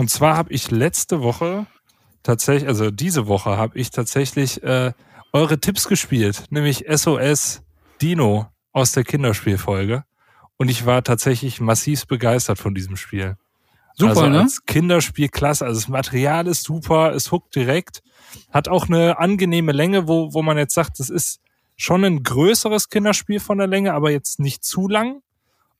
Und zwar habe ich letzte Woche tatsächlich, also diese Woche habe ich tatsächlich äh, eure Tipps gespielt, nämlich SOS Dino aus der Kinderspielfolge. Und ich war tatsächlich massiv begeistert von diesem Spiel. Super, also ne? als Kinderspiel klasse. Also das Material ist super, es huckt direkt, hat auch eine angenehme Länge, wo, wo man jetzt sagt, das ist schon ein größeres Kinderspiel von der Länge, aber jetzt nicht zu lang.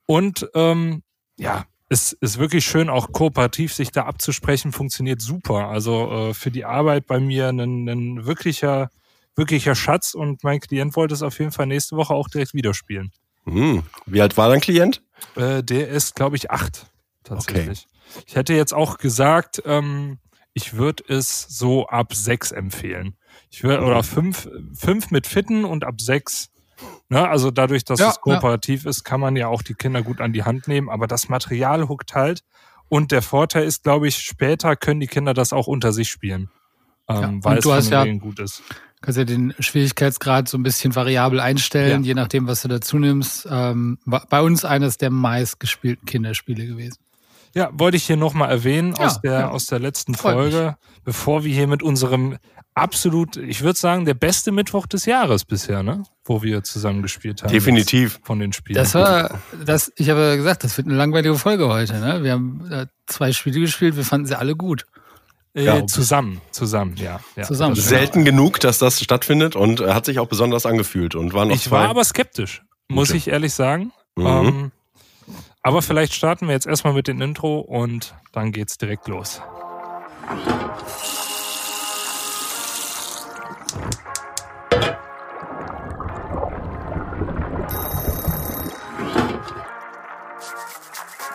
Und ähm, ja, es ist wirklich schön, auch kooperativ sich da abzusprechen, funktioniert super. Also äh, für die Arbeit bei mir ein, ein wirklicher, wirklicher Schatz und mein Klient wollte es auf jeden Fall nächste Woche auch direkt wieder spielen. Hm. Wie alt war dein Klient? Äh, der ist, glaube ich, acht tatsächlich. Okay. Ich hätte jetzt auch gesagt, ähm, ich würde es so ab sechs empfehlen. Ich würde, oder fünf, fünf mit Fitten und ab sechs. Ne, also dadurch, dass Ja, es kooperativ ist, kann man ja auch die Kinder gut an die Hand nehmen, aber das Material huckt halt. Und der Vorteil ist, glaube ich, später können die Kinder das auch unter sich spielen. Ähm, Ja, weil es du von hast ja- gut ist. Kannst ja den Schwierigkeitsgrad so ein bisschen variabel einstellen, Ja. je nachdem, was du dazu nimmst. Ähm, war bei uns eines der meistgespielten Kinderspiele gewesen. Ja, wollte ich hier nochmal erwähnen Ja, aus, der, ja. aus der letzten Freut Folge, bevor wir hier mit unserem absolut, ich würde sagen, der beste Mittwoch des Jahres bisher, ne? Wo wir zusammen gespielt haben. Definitiv. Von den Spielen. Das war, das, ich habe ja gesagt, das wird eine langweilige Folge heute. Ne? Wir haben zwei Spiele gespielt, wir fanden sie alle gut. äh, Ja. zusammen, zusammen, ja. ja Zusammen. Selten genug, dass das stattfindet und hat sich auch besonders angefühlt und waren noch Ich zwei. war aber skeptisch, muss Okay. ich ehrlich sagen. Mhm. Ähm, aber vielleicht starten wir jetzt erstmal mit dem Intro und dann geht's direkt los.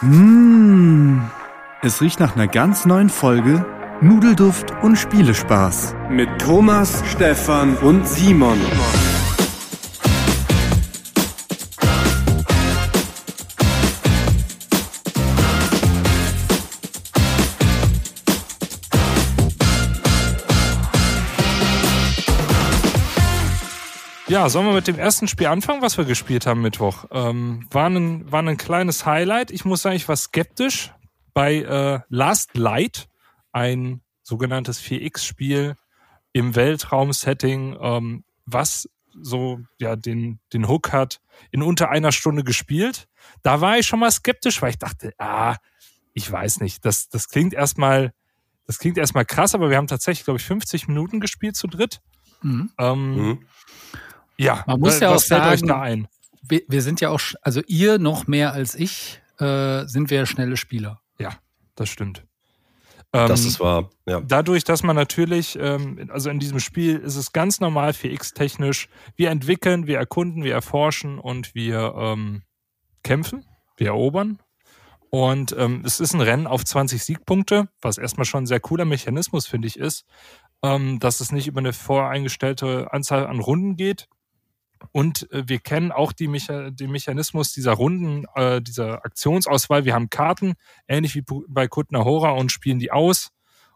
Mmh. Es riecht nach einer ganz neuen Folge Nudelduft und Spielespaß. Mit Thomas, Stefan und Simon. Ja, sollen wir mit dem ersten Spiel anfangen, was wir gespielt haben Mittwoch? Ähm, war, ein, war ein kleines Highlight. Ich muss sagen, ich war skeptisch bei äh, Last Light, ein sogenanntes 4X-Spiel im Weltraum-Setting, ähm, was so ja den, den Hook hat, in unter einer Stunde gespielt. Da war ich schon mal skeptisch, weil ich dachte, ah, ich weiß nicht, das, das klingt erstmal, das klingt erstmal krass, aber wir haben tatsächlich, glaube ich, 50 Minuten gespielt zu dritt. Mhm. Ähm, Mhm. Ja, Man muss ja was auch sagen- da ein? Wir, wir sind ja auch, also ihr noch mehr als ich, äh, sind wir schnelle Spieler. Ja, das stimmt. Das Ähm, ist wahr. Ja. dadurch, dass man natürlich, ähm, also in diesem Spiel ist es ganz normal 4X-technisch. Wir entwickeln, wir erkunden, wir erforschen und wir ähm, kämpfen, wir erobern. Und ähm, es ist ein Rennen auf 20 Siegpunkte, was erstmal schon ein sehr cooler Mechanismus, finde ich, ist, ähm, dass es nicht über eine voreingestellte Anzahl an Runden geht. Und äh, wir kennen auch die Mecha den Mechanismus dieser Runden, äh, dieser Aktionsauswahl. Wir haben Karten, ähnlich wie bei Kutna Hora, und spielen die aus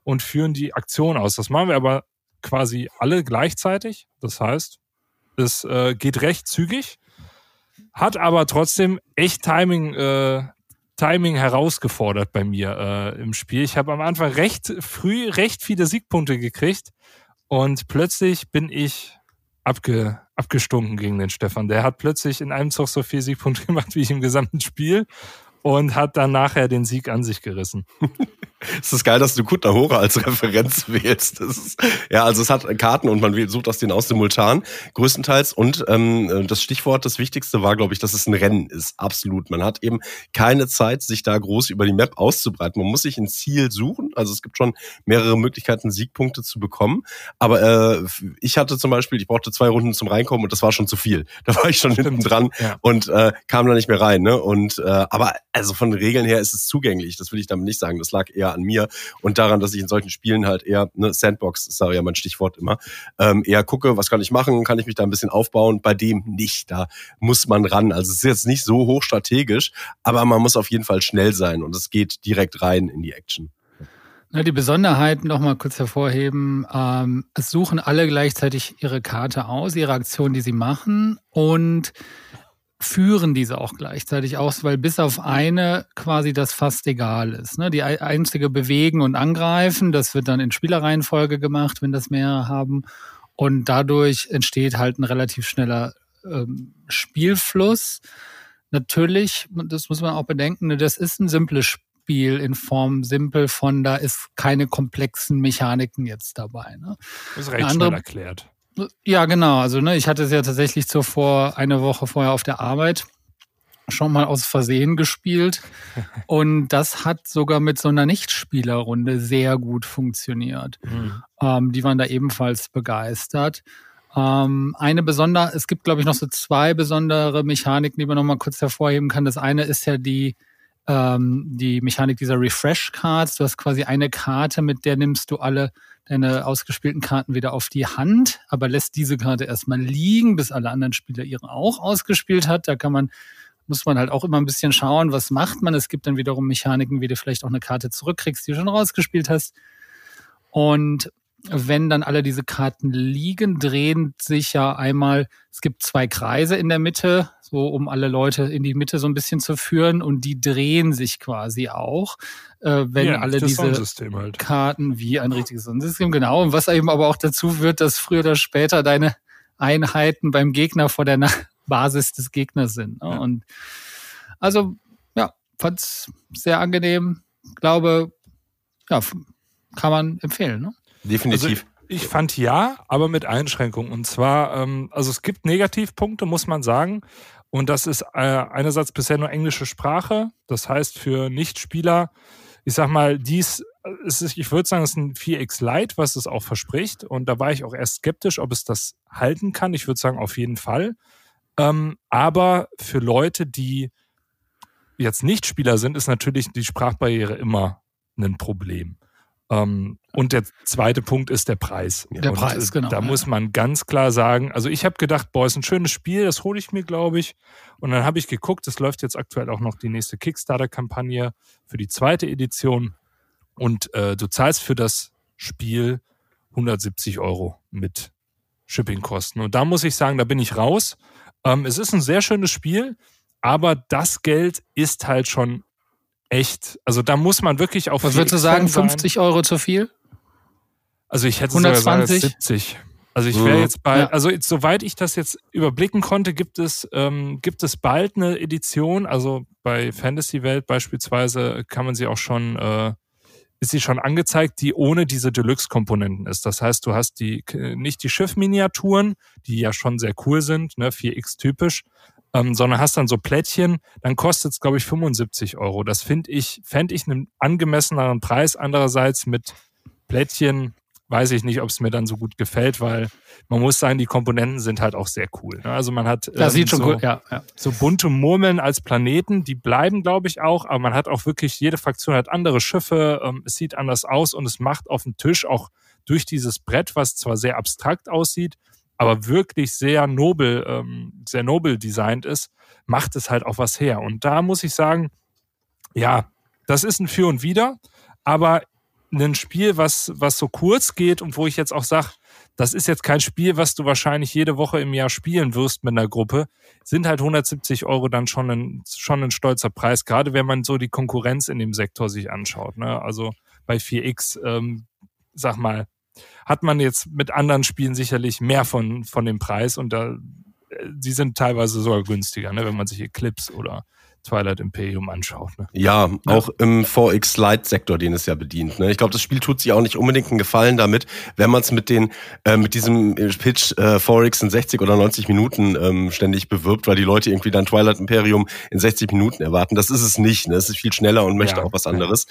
und führen die Aktion aus. Das machen wir aber quasi alle gleichzeitig. Das heißt, es äh, geht recht zügig, hat aber trotzdem echt Timing, äh, Timing herausgefordert bei mir äh, im Spiel. Ich habe am Anfang recht früh recht viele Siegpunkte gekriegt und plötzlich bin ich abge, abgestunken gegen den Stefan. Der hat plötzlich in einem Zug so viel Siegpunkte gemacht wie ich im gesamten Spiel und hat dann nachher den Sieg an sich gerissen. Es ist geil, dass du Kutna Hora als Referenz wählst. Ist, ja, also es hat Karten und man sucht aus denen aus simultan, größtenteils. Und ähm, das Stichwort, das Wichtigste war, glaube ich, dass es ein Rennen ist. Absolut. Man hat eben keine Zeit, sich da groß über die Map auszubreiten. Man muss sich ein Ziel suchen. Also es gibt schon mehrere Möglichkeiten, Siegpunkte zu bekommen. Aber äh, ich hatte zum Beispiel, ich brauchte zwei Runden zum Reinkommen und das war schon zu viel. Da war ich schon hinten dran Ja. und äh, kam da nicht mehr rein. Ne? Und äh, aber also von den Regeln her ist es zugänglich. Das will ich damit nicht sagen. Das lag eher an mir und daran, dass ich in solchen Spielen halt eher ne, Sandbox ist da ja mein Stichwort immer. Ähm, eher gucke, was kann ich machen? Kann ich mich da ein bisschen aufbauen? Bei dem nicht. Da muss man ran. Also es ist jetzt nicht so hoch strategisch, aber man muss auf jeden Fall schnell sein und es geht direkt rein in die Action. Na, die Besonderheit noch mal kurz hervorheben. Ähm, es suchen alle gleichzeitig ihre Karte aus, ihre Aktion, die sie machen. Und führen diese auch gleichzeitig aus, weil bis auf eine quasi das fast egal ist. Ne? Die einzige Bewegen und Angreifen, das wird dann in Spielereihenfolge gemacht, wenn das mehr haben. Und dadurch entsteht halt ein relativ schneller ähm, Spielfluss. Natürlich, das muss man auch bedenken, ne, das ist ein simples Spiel in Form simpel von, da ist keine komplexen Mechaniken jetzt dabei. Ne? Das ist recht schnell erklärt. Ja, genau. Also ne, ich hatte es ja tatsächlich zuvor eine Woche vorher auf der Arbeit schon mal aus Versehen gespielt. Und das hat sogar mit so einer Nichtspielerrunde sehr gut funktioniert. Mhm. Ähm, die waren da ebenfalls begeistert. Ähm, eine besondere, es gibt, glaube ich, noch so zwei besondere Mechaniken, die man noch mal kurz hervorheben kann. Das eine ist ja die, ähm, die Mechanik dieser Refresh-Cards. Du hast quasi eine Karte, mit der nimmst du alle deine ausgespielten Karten wieder auf die Hand, aber lässt diese Karte erstmal liegen, bis alle anderen Spieler ihre auch ausgespielt hat. Da kann man, muss man halt auch immer ein bisschen schauen, was macht man. Es gibt dann wiederum Mechaniken, wie du vielleicht auch eine Karte zurückkriegst, die du schon rausgespielt hast. Und wenn dann alle diese Karten liegen, drehen sich ja einmal, es gibt zwei Kreise in der Mitte, so um alle Leute in die Mitte so ein bisschen zu führen und die drehen sich quasi auch, äh, wenn ja, alle diese halt. Karten wie ein richtiges Sonnensystem, genau. Und was eben aber auch dazu führt, dass früher oder später deine Einheiten beim Gegner vor der Basis des Gegners sind. Ne? Ja. Und also, ja, fand's sehr angenehm. Glaube, ja, kann man empfehlen. Ne? Definitiv. Also ich fand ja, aber mit Einschränkungen. Und zwar, ähm, also es gibt Negativpunkte, muss man sagen. Und das ist äh, einerseits bisher nur englische Sprache. Das heißt, für Nichtspieler, ich sag mal, dies es ist, ich würde sagen, es ist ein 4X Lite, was es auch verspricht. Und da war ich auch erst skeptisch, ob es das halten kann. Ich würde sagen, auf jeden Fall. Ähm, aber für Leute, die jetzt nicht Spieler sind, ist natürlich die Sprachbarriere immer ein Problem. Ähm, und der zweite Punkt ist der Preis. Der und Preis, genau. Da muss man ganz klar sagen, also ich habe gedacht, boah, ist ein schönes Spiel, das hole ich mir, glaube ich. Und dann habe ich geguckt, es läuft jetzt aktuell auch noch die nächste Kickstarter-Kampagne für die zweite Edition. Und äh, du zahlst für das Spiel 170 Euro mit Shippingkosten. Und da muss ich sagen, da bin ich raus. Ähm, es ist ein sehr schönes Spiel, aber das Geld ist halt schon echt, also da muss man wirklich auf. Was würdest du sagen, 50 sein. Euro zu viel? Also ich hätte 120? sogar 70. Also ich wäre mhm. jetzt bei, ja. also jetzt, soweit ich das jetzt überblicken konnte, gibt es, ähm, gibt es bald eine Edition, also bei Fantasy Welt beispielsweise kann man sie auch schon, äh, ist sie schon angezeigt, die ohne diese Deluxe-Komponenten ist. Das heißt, du hast die, nicht die Schiffminiaturen, die ja schon sehr cool sind, ne, 4X typisch, ähm, sondern hast dann so Plättchen, dann kostet es, glaube ich, 75 Euro. Das finde ich, fände ich einen angemesseneren Preis. Andererseits mit Plättchen weiß ich nicht, ob es mir dann so gut gefällt, weil man muss sagen, die Komponenten sind halt auch sehr cool. Ne? Also man hat das ähm, sieht schon so, cool, ja, ja. so bunte Murmeln als Planeten, die bleiben, glaube ich, auch, aber man hat auch wirklich, jede Fraktion hat andere Schiffe, ähm, es sieht anders aus und es macht auf dem Tisch auch durch dieses Brett, was zwar sehr abstrakt aussieht, aber wirklich sehr nobel, ähm, sehr nobel designt ist, macht es halt auch was her. Und da muss ich sagen, ja, das ist ein Für und Wider, aber ein Spiel, was, was so kurz geht und wo ich jetzt auch sage, das ist jetzt kein Spiel, was du wahrscheinlich jede Woche im Jahr spielen wirst mit einer Gruppe, sind halt 170 Euro dann schon ein, schon ein stolzer Preis, gerade wenn man so die Konkurrenz in dem Sektor sich anschaut. Ne? Also bei 4X, ähm, sag mal, hat man jetzt mit anderen Spielen sicherlich mehr von, von dem Preis und da, die sind teilweise sogar günstiger, ne, wenn man sich Eclipse oder Twilight Imperium anschaut. Ne? Ja, auch im 4X Lite-Sektor, den es ja bedient. Ne? Ich glaube, das Spiel tut sich auch nicht unbedingt einen Gefallen damit, wenn man es mit den äh, mit diesem Pitch äh, 4X in 60 oder 90 Minuten ähm, ständig bewirbt, weil die Leute irgendwie dann Twilight Imperium in 60 Minuten erwarten. Das ist es nicht. Ne? Es ist viel schneller und möchte ja, auch was anderes.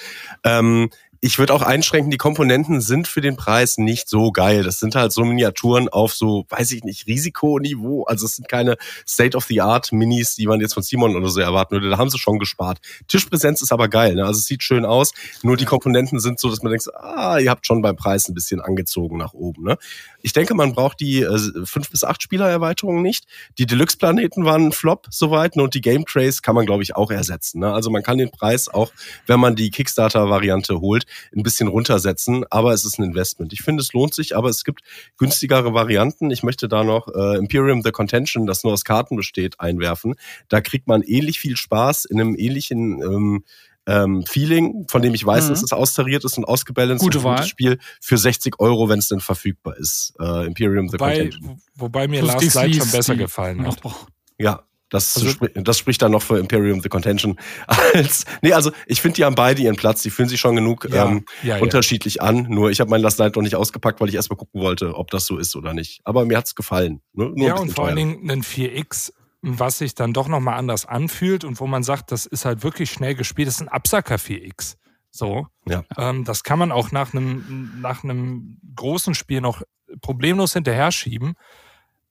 Ja. Ähm, ich würde auch einschränken, die Komponenten sind für den Preis nicht so geil. Das sind halt so Miniaturen auf so, weiß ich nicht, Risikoniveau. Also es sind keine State-of-the-Art-Minis, die man jetzt von Simon oder so erwarten würde. Da haben sie schon gespart. Tischpräsenz ist aber geil. Ne? Also es sieht schön aus. Nur die Komponenten sind so, dass man denkt, ah, ihr habt schon beim Preis ein bisschen angezogen nach oben. Ne? Ich denke, man braucht die äh, fünf bis acht Spieler-Erweiterungen nicht. Die Deluxe-Planeten waren ein Flop soweit ne? und die Game Trace kann man, glaube ich, auch ersetzen. Ne? Also man kann den Preis auch, wenn man die Kickstarter-Variante holt, ein bisschen runtersetzen, aber es ist ein Investment. Ich finde, es lohnt sich, aber es gibt günstigere Varianten. Ich möchte da noch äh, Imperium the Contention, das nur aus Karten besteht, einwerfen. Da kriegt man ähnlich viel Spaß in einem ähnlichen ähm, ähm, Feeling, von dem ich weiß, Mhm. dass es austariert ist und ausgebalanced. Gute und ein gutes. Spiel für 60 Euro, wenn es denn verfügbar ist. Äh, Imperium the Wobei, Contention. wobei mir Plus Last die Light schon besser die gefallen hat. noch braucht. Ja, das, Also- spri das spricht dann noch für Imperium the Contention. Als, nee, also ich finde, die haben beide ihren Platz. Die fühlen sich schon genug Ja, ähm, ja, ja. unterschiedlich an. Nur ich habe mein Last Night noch nicht ausgepackt, weil ich erstmal gucken wollte, ob das so ist oder nicht. Aber mir hat's gefallen. Ne? Ja, und vor allen. Dingen ein 4X, was sich dann doch nochmal anders anfühlt und wo man sagt, das ist halt wirklich schnell gespielt, das ist ein Absacker 4X. So. Ja. Ähm, das kann man auch nach einem, nach einem großen Spiel noch problemlos hinterher schieben.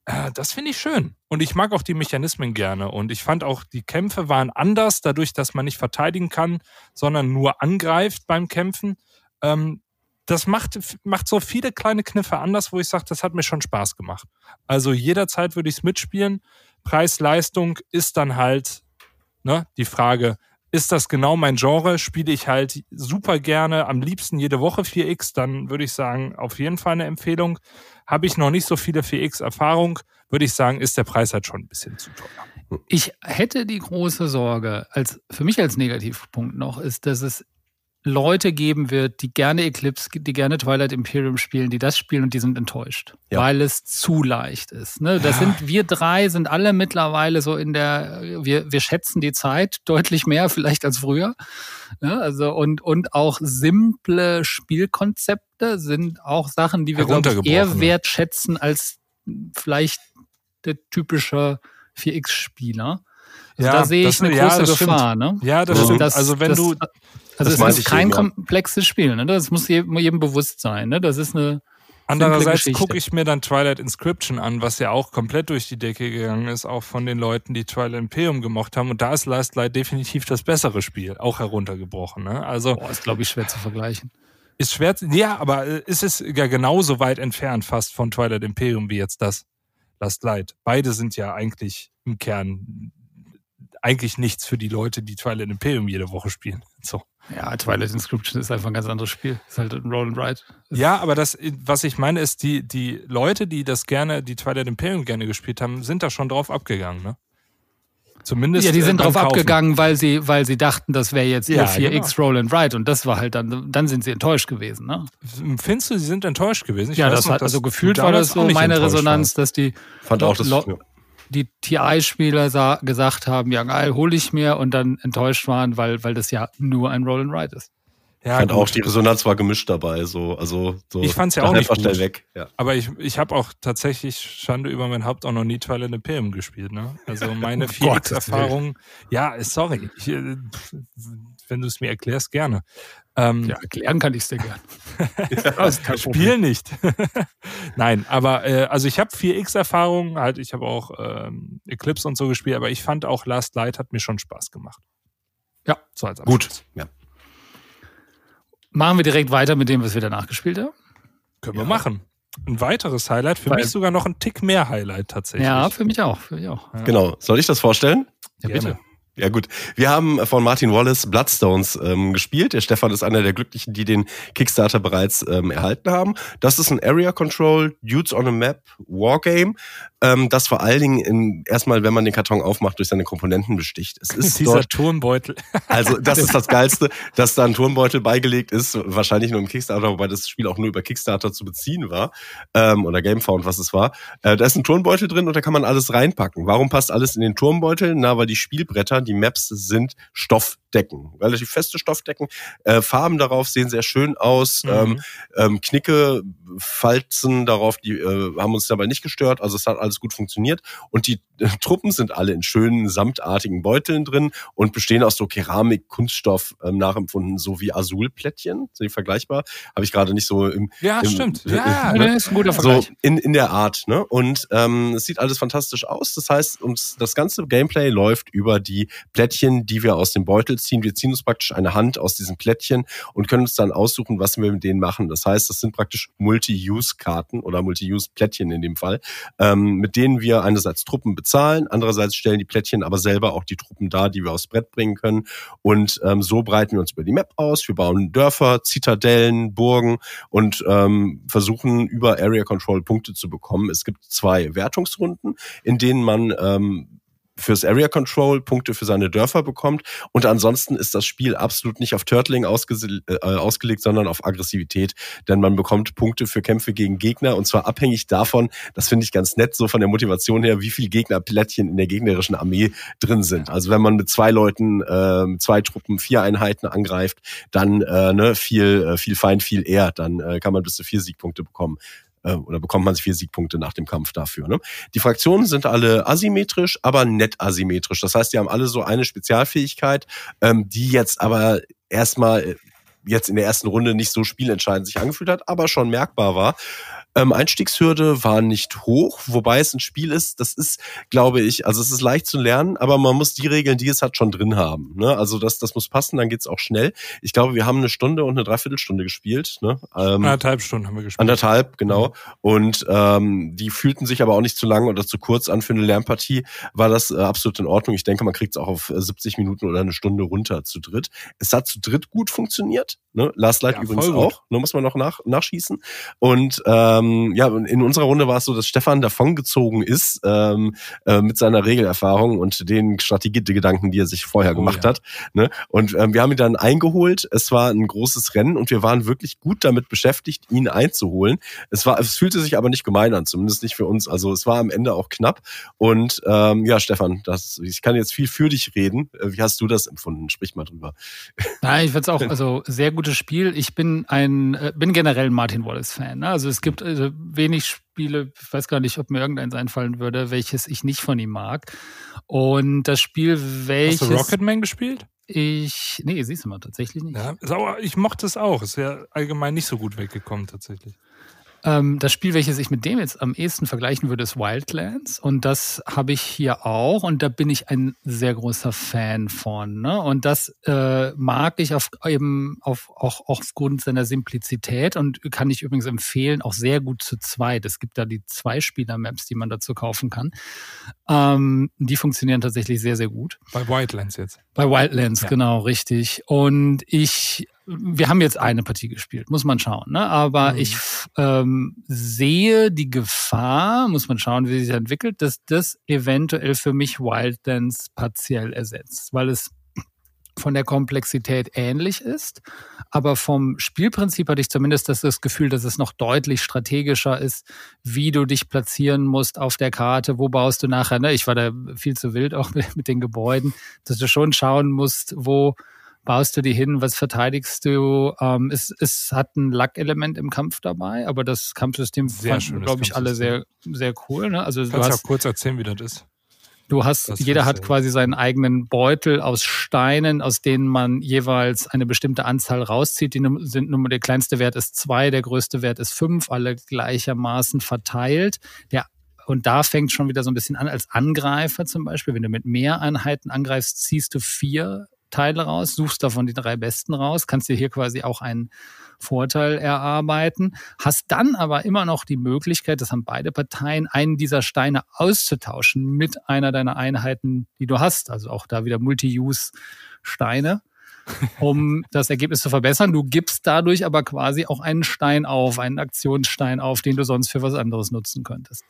Äh, das finde ich schön. Und ich mag auch die Mechanismen gerne. Und ich fand auch, die Kämpfe waren anders, dadurch, dass man nicht verteidigen kann, sondern nur angreift beim Kämpfen. Ähm, das macht, macht so viele kleine Kniffe anders, wo ich sage, das hat mir schon Spaß gemacht. Also jederzeit würde ich es mitspielen. Preis-Leistung ist dann halt ne, die Frage, ist das genau mein Genre? Spiele ich halt super gerne, am liebsten jede Woche 4X, dann würde ich sagen, auf jeden Fall eine Empfehlung. Habe ich noch nicht so viele 4X-Erfahrung, würde ich sagen, ist der Preis halt schon ein bisschen zu teuer. Ich hätte die große Sorge, als für mich als Negativpunkt noch, ist, dass es Leute geben wird, die gerne Eclipse, die gerne Twilight Imperium spielen, die das spielen und die sind enttäuscht, Ja. weil es zu leicht ist. Ne? Das sind wir drei, sind alle mittlerweile so in der, wir, wir schätzen die Zeit deutlich mehr vielleicht als früher. Ne? Also und und auch simple Spielkonzepte sind auch Sachen, die wir glaube ich, eher wertschätzen als vielleicht der typische 4X-Spieler. Also Ja, da sehe ich eine ja, große stimmt. Gefahr. Ne? Ja, das So. stimmt. Das- also wenn das- du, Also Das es ist kein eben, komplexes Spiel. Ne? Das muss jedem, bewusst sein. Ne? Das ist eine Andererseits gucke ich mir dann Twilight Inscription an, was ja auch komplett durch die Decke gegangen ist, auch von den Leuten, die Twilight Imperium gemocht haben. Und da ist Last Light definitiv das bessere Spiel, auch heruntergebrochen. Ne? Also Boah, ist, glaube ich, schwer zu vergleichen. ist schwer, ja, aber äh, ist es ja genauso weit entfernt fast von Twilight Imperium wie jetzt das Last Light. Beide sind ja eigentlich im Kern eigentlich nichts für die Leute, die Twilight Imperium jede Woche spielen. So. Ja, Twilight Inscription ist einfach ein ganz anderes Spiel. Ist halt ein Roll and Ride. Ja, aber das, was ich meine, ist, die, die Leute, die das gerne, die Twilight Imperium gerne gespielt haben, sind da schon drauf abgegangen, ne? Zumindest. Ja, die äh, sind beim drauf Kaufen. abgegangen, weil sie, weil sie dachten, das wäre jetzt Ja, ihr 4X Roll and Ride. Und das war halt dann, dann sind sie enttäuscht gewesen. Ne? Findest du, sie sind enttäuscht gewesen? Ich ja, weiß das noch, hat, also gefühlt war das so meine Resonanz, warst. dass die, Fand auch das. Lo- ja. Die TI-Spieler sa- gesagt haben, ja geil, hole ich mir und dann enttäuscht waren, weil, weil das ja nur ein Roll and Ride ist. Ja, fand gut. auch die Resonanz war gemischt dabei. So, also so. Ich fand's ja dachte auch nicht einfach schnell gut. weg. Ja. Aber ich, ich habe auch tatsächlich Schande über mein Haupt auch noch nie Twilight Imperium gespielt. Ne? Also meine Gottes 4X-Erfahrung, ja, sorry, ich, äh, wenn du es mir erklärst, gerne. Ähm, Ja, erklären kann ich es dir gern. Das kein Problem. Spiel nicht. Nein, aber äh, also ich habe 4X-Erfahrungen, halt, ich habe auch ähm, Eclipse und so gespielt, aber ich fand auch Last Light hat mir schon Spaß gemacht. Ja, so als Abschluss. Gut. Ja. Machen wir direkt weiter mit dem, was wir danach gespielt haben. Können wir machen. Ein weiteres Highlight, für Weil- mich sogar noch ein Tick mehr Highlight tatsächlich. Ja, für mich auch. Für mich auch. Genau. Soll ich das vorstellen? Ja, Gerne. bitte. Ja gut, wir haben von Martin Wallace Bloodstones ähm, gespielt. Der Stefan ist einer der Glücklichen, die den Kickstarter bereits ähm, erhalten haben. Das ist ein Area Control Dudes on a Map Wargame, ähm, das vor allen Dingen in, erstmal, wenn man den Karton aufmacht, durch seine Komponenten besticht. Es ist Dieser dort, Turnbeutel. also das ist das Geilste, dass da ein Turnbeutel beigelegt ist, wahrscheinlich nur im Kickstarter, wobei das Spiel auch nur über Kickstarter zu beziehen war ähm, oder Gamefound, was es war. Äh, da ist ein Turnbeutel drin und da kann man alles reinpacken. Warum passt alles in den Turnbeutel? Na, weil die Spielbretter, die Maps sind Stoffdecken, relativ feste Stoffdecken. Äh, Farben darauf sehen sehr schön aus. Mhm. Ähm, ähm, Knicke, Falzen darauf, die äh, haben uns dabei nicht gestört. Also es hat alles gut funktioniert. Und die äh, Truppen sind alle in schönen, samtartigen Beuteln drin und bestehen aus so Keramik, Kunststoff ähm, nachempfunden, so wie Azulplättchen. Sind die vergleichbar? Habe ich gerade nicht so im... Ja, im stimmt. äh, Ja, äh, Ja, ist ein guter so Vergleich. in, in der Art, ne? Und ähm, es sieht alles fantastisch aus. Das heißt, uns das ganze Gameplay läuft über die Plättchen, die wir aus dem Beutel ziehen. Wir ziehen uns praktisch eine Hand aus diesen Plättchen und können uns dann aussuchen, was wir mit denen machen. Das heißt, das sind praktisch Multi-Use-Karten oder Multi-Use-Plättchen in dem Fall, ähm, mit denen wir einerseits Truppen bezahlen, andererseits stellen die Plättchen aber selber auch die Truppen dar, die wir aufs Brett bringen können. Und ähm, so breiten wir uns über die Map aus. Wir bauen Dörfer, Zitadellen, Burgen und ähm, versuchen über Area Control Punkte zu bekommen. Es gibt zwei Wertungsrunden, in denen man ähm, fürs Area Control Punkte für seine Dörfer bekommt. Und ansonsten ist das Spiel absolut nicht auf Turtling ausge äh, ausgelegt, sondern auf Aggressivität. Denn man bekommt Punkte für Kämpfe gegen Gegner und zwar abhängig davon, das finde ich ganz nett, so von der Motivation her, wie viel Gegnerplättchen in der gegnerischen Armee drin sind. Also wenn man mit zwei Leuten, äh, zwei Truppen, vier Einheiten angreift, dann äh, ne, viel, äh, viel Feind, viel eher, dann äh, kann man bis zu vier Siegpunkte bekommen äh, oder bekommt man vier Siegpunkte nach dem Kampf dafür. Ne? Die Fraktionen sind alle asymmetrisch, aber nett asymmetrisch. Das heißt, die haben alle so eine Spezialfähigkeit, ähm, die jetzt aber erstmal äh, jetzt in der ersten Runde nicht so spielentscheidend sich angefühlt hat, aber schon merkbar war. Ähm, Einstiegshürde war nicht hoch, wobei es ein Spiel ist, das ist, glaube ich, also es ist leicht zu lernen, aber man muss die Regeln, die es hat, schon drin haben. Ne? Also das, das muss passen, dann geht's auch schnell. Ich glaube, wir haben eine Stunde und eine Dreiviertelstunde gespielt. Ne? Ähm, anderthalb Stunden haben wir gespielt. Anderthalb, genau. Mhm. Und ähm, die fühlten sich aber auch nicht zu lang oder zu kurz an für eine Lernpartie. War das äh, absolut in Ordnung. Ich denke, man kriegt es auch auf 70 äh, Minuten oder eine Stunde runter zu dritt. Es hat zu dritt gut funktioniert. Ne? Last Light ja, übrigens auch. Ne? Muss man noch nach, nachschießen. Und ähm, ja, in unserer Runde war es so, dass Stefan davongezogen ist ähm, äh, mit seiner Regelerfahrung und den Strategiegedanken, die er sich vorher oh, gemacht ja. hat. Ne? Und ähm, wir haben ihn dann eingeholt. Es war ein großes Rennen und wir waren wirklich gut damit beschäftigt, ihn einzuholen. Es war, es fühlte sich aber nicht gemein an, zumindest nicht für uns. Also es war am Ende auch knapp. Und ähm, ja, Stefan, das, ich kann jetzt viel für dich reden. Äh, wie hast du das empfunden? Sprich mal drüber. Nein, ich finde es auch also sehr gutes Spiel. Ich bin ein äh, bin generell Martin Wallace Fan. Ne? Also es gibt also wenig Spiele, ich weiß gar nicht, ob mir irgendeins einfallen würde, welches ich nicht von ihm mag. Und das Spiel, welches. Hast du Rocketman gespielt? Ich, nee, siehst du mal, tatsächlich nicht. Ja, aber ich mochte es auch. Ist ja allgemein nicht so gut weggekommen, tatsächlich. Ähm, das Spiel, welches ich mit dem jetzt am ehesten vergleichen würde, ist Wildlands. Und das habe ich hier auch. Und da bin ich ein sehr großer Fan von. Ne? Und das äh, mag ich auf, eben auf, auch, auch aufgrund seiner Simplizität und kann ich übrigens empfehlen, auch sehr gut zu zweit. Es gibt da die Zwei-Spieler-Maps, die man dazu kaufen kann. Ähm, die funktionieren tatsächlich sehr, sehr gut. Bei Wildlands jetzt. Bei Wildlands, ja. genau, richtig. Und ich wir haben jetzt eine Partie gespielt, muss man schauen. Ne? Aber mhm. ich ähm, sehe die Gefahr, muss man schauen, wie sich entwickelt, dass das eventuell für mich Wildlands partiell ersetzt, weil es von der Komplexität ähnlich ist, aber vom Spielprinzip hatte ich zumindest das, das Gefühl, dass es noch deutlich strategischer ist, wie du dich platzieren musst auf der Karte, wo baust du nachher. Ne? Ich war da viel zu wild auch mit, mit den Gebäuden, dass du schon schauen musst, wo baust du die hin, was verteidigst du? Ähm, es, es hat ein Lack-Element im Kampf dabei, aber das Kampfsystem fanden, glaube ich, alle sehr, sehr cool. Ne? Also, Kannst du hast, auch kurz erzählen, wie das ist? Du hast, das jeder hat quasi seinen eigenen Beutel aus Steinen, aus denen man jeweils eine bestimmte Anzahl rauszieht. Die sind nur, der kleinste Wert ist zwei, der größte Wert ist fünf, alle gleichermaßen verteilt. Der und da fängt schon wieder so ein bisschen an als Angreifer zum Beispiel. Wenn du mit mehr Einheiten angreifst, ziehst du vier Teile raus, suchst davon die drei besten raus, kannst dir hier quasi auch einen Vorteil erarbeiten, hast dann aber immer noch die Möglichkeit, das haben beide Parteien, einen dieser Steine auszutauschen mit einer deiner Einheiten, die du hast. Also auch da wieder Multi-Use-Steine um das Ergebnis zu verbessern. Du gibst dadurch aber quasi auch einen Stein auf, einen Aktionsstein auf, den du sonst für was anderes nutzen könntest.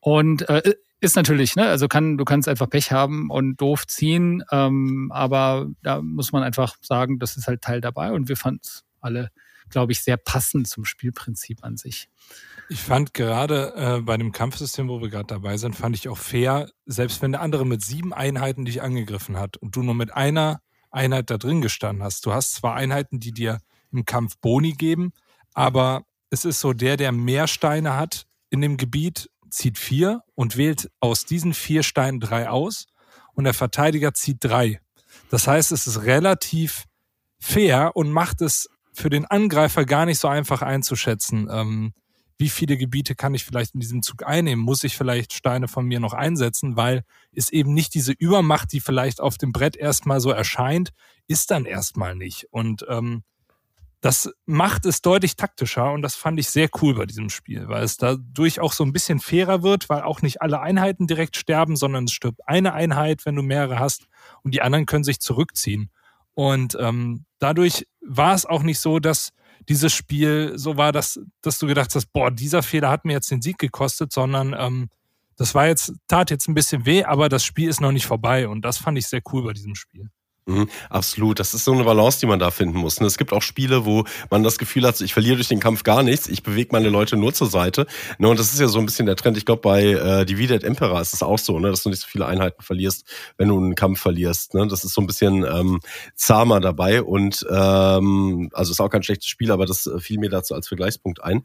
Und äh, ist natürlich, ne, also kann, du kannst einfach Pech haben und doof ziehen, ähm, aber da muss man einfach sagen, das ist halt Teil dabei und wir fanden es alle, glaube ich, sehr passend zum Spielprinzip an sich. Ich fand gerade äh, bei dem Kampfsystem, wo wir gerade dabei sind, fand ich auch fair, selbst wenn der andere mit sieben Einheiten dich angegriffen hat und du nur mit einer Einheit da drin gestanden hast. Du hast zwar Einheiten, die dir im Kampf Boni geben, aber es ist so, der, der mehr Steine hat in dem Gebiet, zieht vier und wählt aus diesen vier Steinen drei aus und der Verteidiger zieht drei. Das heißt, es ist relativ fair und macht es für den Angreifer gar nicht so einfach einzuschätzen, ähm, wie viele Gebiete kann ich vielleicht in diesem Zug einnehmen? Muss ich vielleicht Steine von mir noch einsetzen, weil es eben nicht diese Übermacht, die vielleicht auf dem Brett erstmal so erscheint, ist dann erstmal nicht. Und ähm, das macht es deutlich taktischer und das fand ich sehr cool bei diesem Spiel, weil es dadurch auch so ein bisschen fairer wird, weil auch nicht alle Einheiten direkt sterben, sondern es stirbt eine Einheit, wenn du mehrere hast und die anderen können sich zurückziehen. Und ähm, dadurch war es auch nicht so, dass dieses Spiel so war, dass, dass du gedacht hast, boah, dieser Fehler hat mir jetzt den Sieg gekostet, sondern ähm, das war jetzt, tat jetzt ein bisschen weh, aber das Spiel ist noch nicht vorbei und das fand ich sehr cool bei diesem Spiel. Mhm, absolut. Das ist so eine Balance, die man da finden muss. Ne? Es gibt auch Spiele, wo man das Gefühl hat, ich verliere durch den Kampf gar nichts, ich bewege meine Leute nur zur Seite. Ne? Und das ist ja so ein bisschen der Trend. Ich glaube, bei äh, Divided Emperor ist es auch so, ne? dass du nicht so viele Einheiten verlierst, wenn du einen Kampf verlierst. Ne? Das ist so ein bisschen ähm, zahmer dabei. Und ähm, also ist auch kein schlechtes Spiel, aber das äh, fiel mir dazu als Vergleichspunkt ein.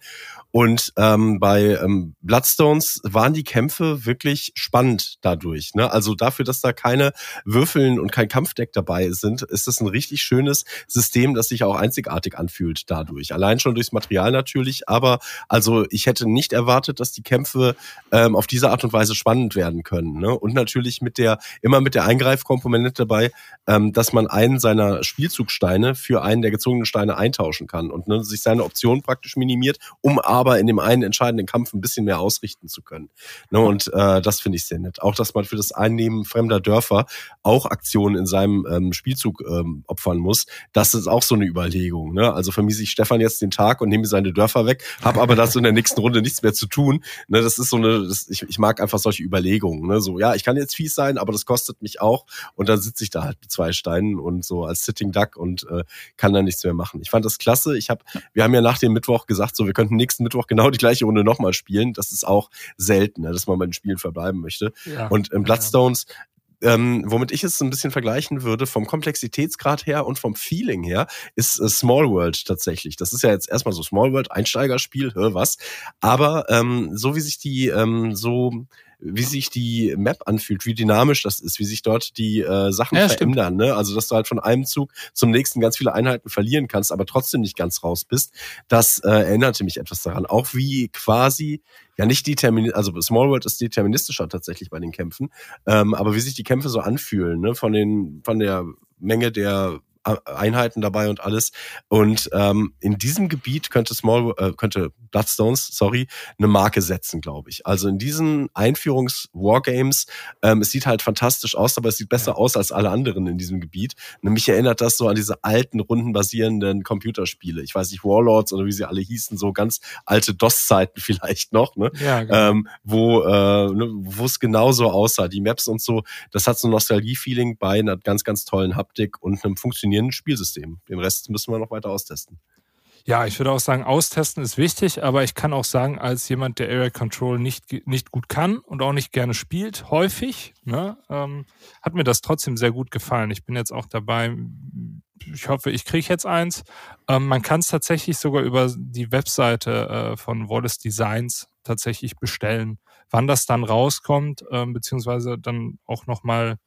Und ähm, bei ähm, Bloodstones waren die Kämpfe wirklich spannend dadurch. Also dafür, dass da keine Würfeln und kein Kampfdeck dabei dabei sind, ist es ein richtig schönes System, das sich auch einzigartig anfühlt dadurch. Allein schon durchs Material natürlich, aber also ich hätte nicht erwartet, dass die Kämpfe ähm, auf diese Art und Weise spannend werden können. Ne? Und natürlich mit der, immer mit der Eingreifkomponente dabei, ähm, dass man einen seiner Spielzugsteine für einen der gezogenen Steine eintauschen kann und ne, sich seine Optionen praktisch minimiert, um aber in dem einen entscheidenden Kampf ein bisschen mehr ausrichten zu können. Ne? Und äh, das finde ich sehr nett. Auch, dass man für das Einnehmen fremder Dörfer auch Aktionen in seinem ähm, ähm, Spielzug ähm, opfern muss, das ist auch so eine Überlegung. Ne? Also vermiese ich Stefan jetzt den Tag und nehme seine Dörfer weg, habe aber dazu in der nächsten Runde nichts mehr zu tun. Ne? Das ist so eine, das, ich, ich mag einfach solche Überlegungen. Ne? So, ja, ich kann jetzt fies sein, aber das kostet mich auch. Und dann sitze ich da halt mit zwei Steinen und so als Sitting Duck und äh, kann dann nichts mehr machen. Ich fand das klasse. Ich habe, wir haben ja nach dem Mittwoch gesagt, so wir könnten nächsten Mittwoch genau die gleiche Runde nochmal spielen. Das ist auch selten, ne? dass man bei den Spielen verbleiben möchte. Ja, und im Bloodstones ähm, womit ich es ein bisschen vergleichen würde, vom Komplexitätsgrad her und vom Feeling her, ist äh, Small World tatsächlich. Das ist ja jetzt erstmal so Small World, Einsteigerspiel, hör was. Aber ähm, so wie sich die ähm, so wie sich die Map anfühlt, wie dynamisch das ist, wie sich dort die äh, Sachen ja, verändern. Ne? Also dass du halt von einem Zug zum nächsten ganz viele Einheiten verlieren kannst, aber trotzdem nicht ganz raus bist. Das äh, erinnerte mich etwas daran. Auch wie quasi ja nicht deterministisch, also Small World ist deterministischer tatsächlich bei den Kämpfen, ähm, aber wie sich die Kämpfe so anfühlen, ne? von den von der Menge der Einheiten dabei und alles. Und ähm, in diesem Gebiet könnte Small, äh, könnte Bloodstones, sorry, eine Marke setzen, glaube ich. Also in diesen Einführungs-Wargames, ähm, es sieht halt fantastisch aus, aber es sieht besser aus als alle anderen in diesem Gebiet. Nämlich erinnert das so an diese alten, rundenbasierenden Computerspiele. Ich weiß nicht, Warlords oder wie sie alle hießen, so ganz alte DOS-Zeiten vielleicht noch, ne? Ja, genau. ähm, wo äh, ne, wo es genauso aussah. Die Maps und so, das hat so ein Nostalgie-Feeling bei einer ganz, ganz tollen Haptik und einem funktionierenden funktionierenden Spielsystem. Den Rest müssen wir noch weiter austesten. Ja, ich würde auch sagen, austesten ist wichtig, aber ich kann auch sagen, als jemand, der Area Control nicht, nicht gut kann und auch nicht gerne spielt, häufig, ne, ähm, hat mir das trotzdem sehr gut gefallen. Ich bin jetzt auch dabei, ich hoffe, ich kriege jetzt eins. Ähm, man kann es tatsächlich sogar über die Webseite äh, von Wallace Designs tatsächlich bestellen. Wann das dann rauskommt, ähm, beziehungsweise dann auch nochmal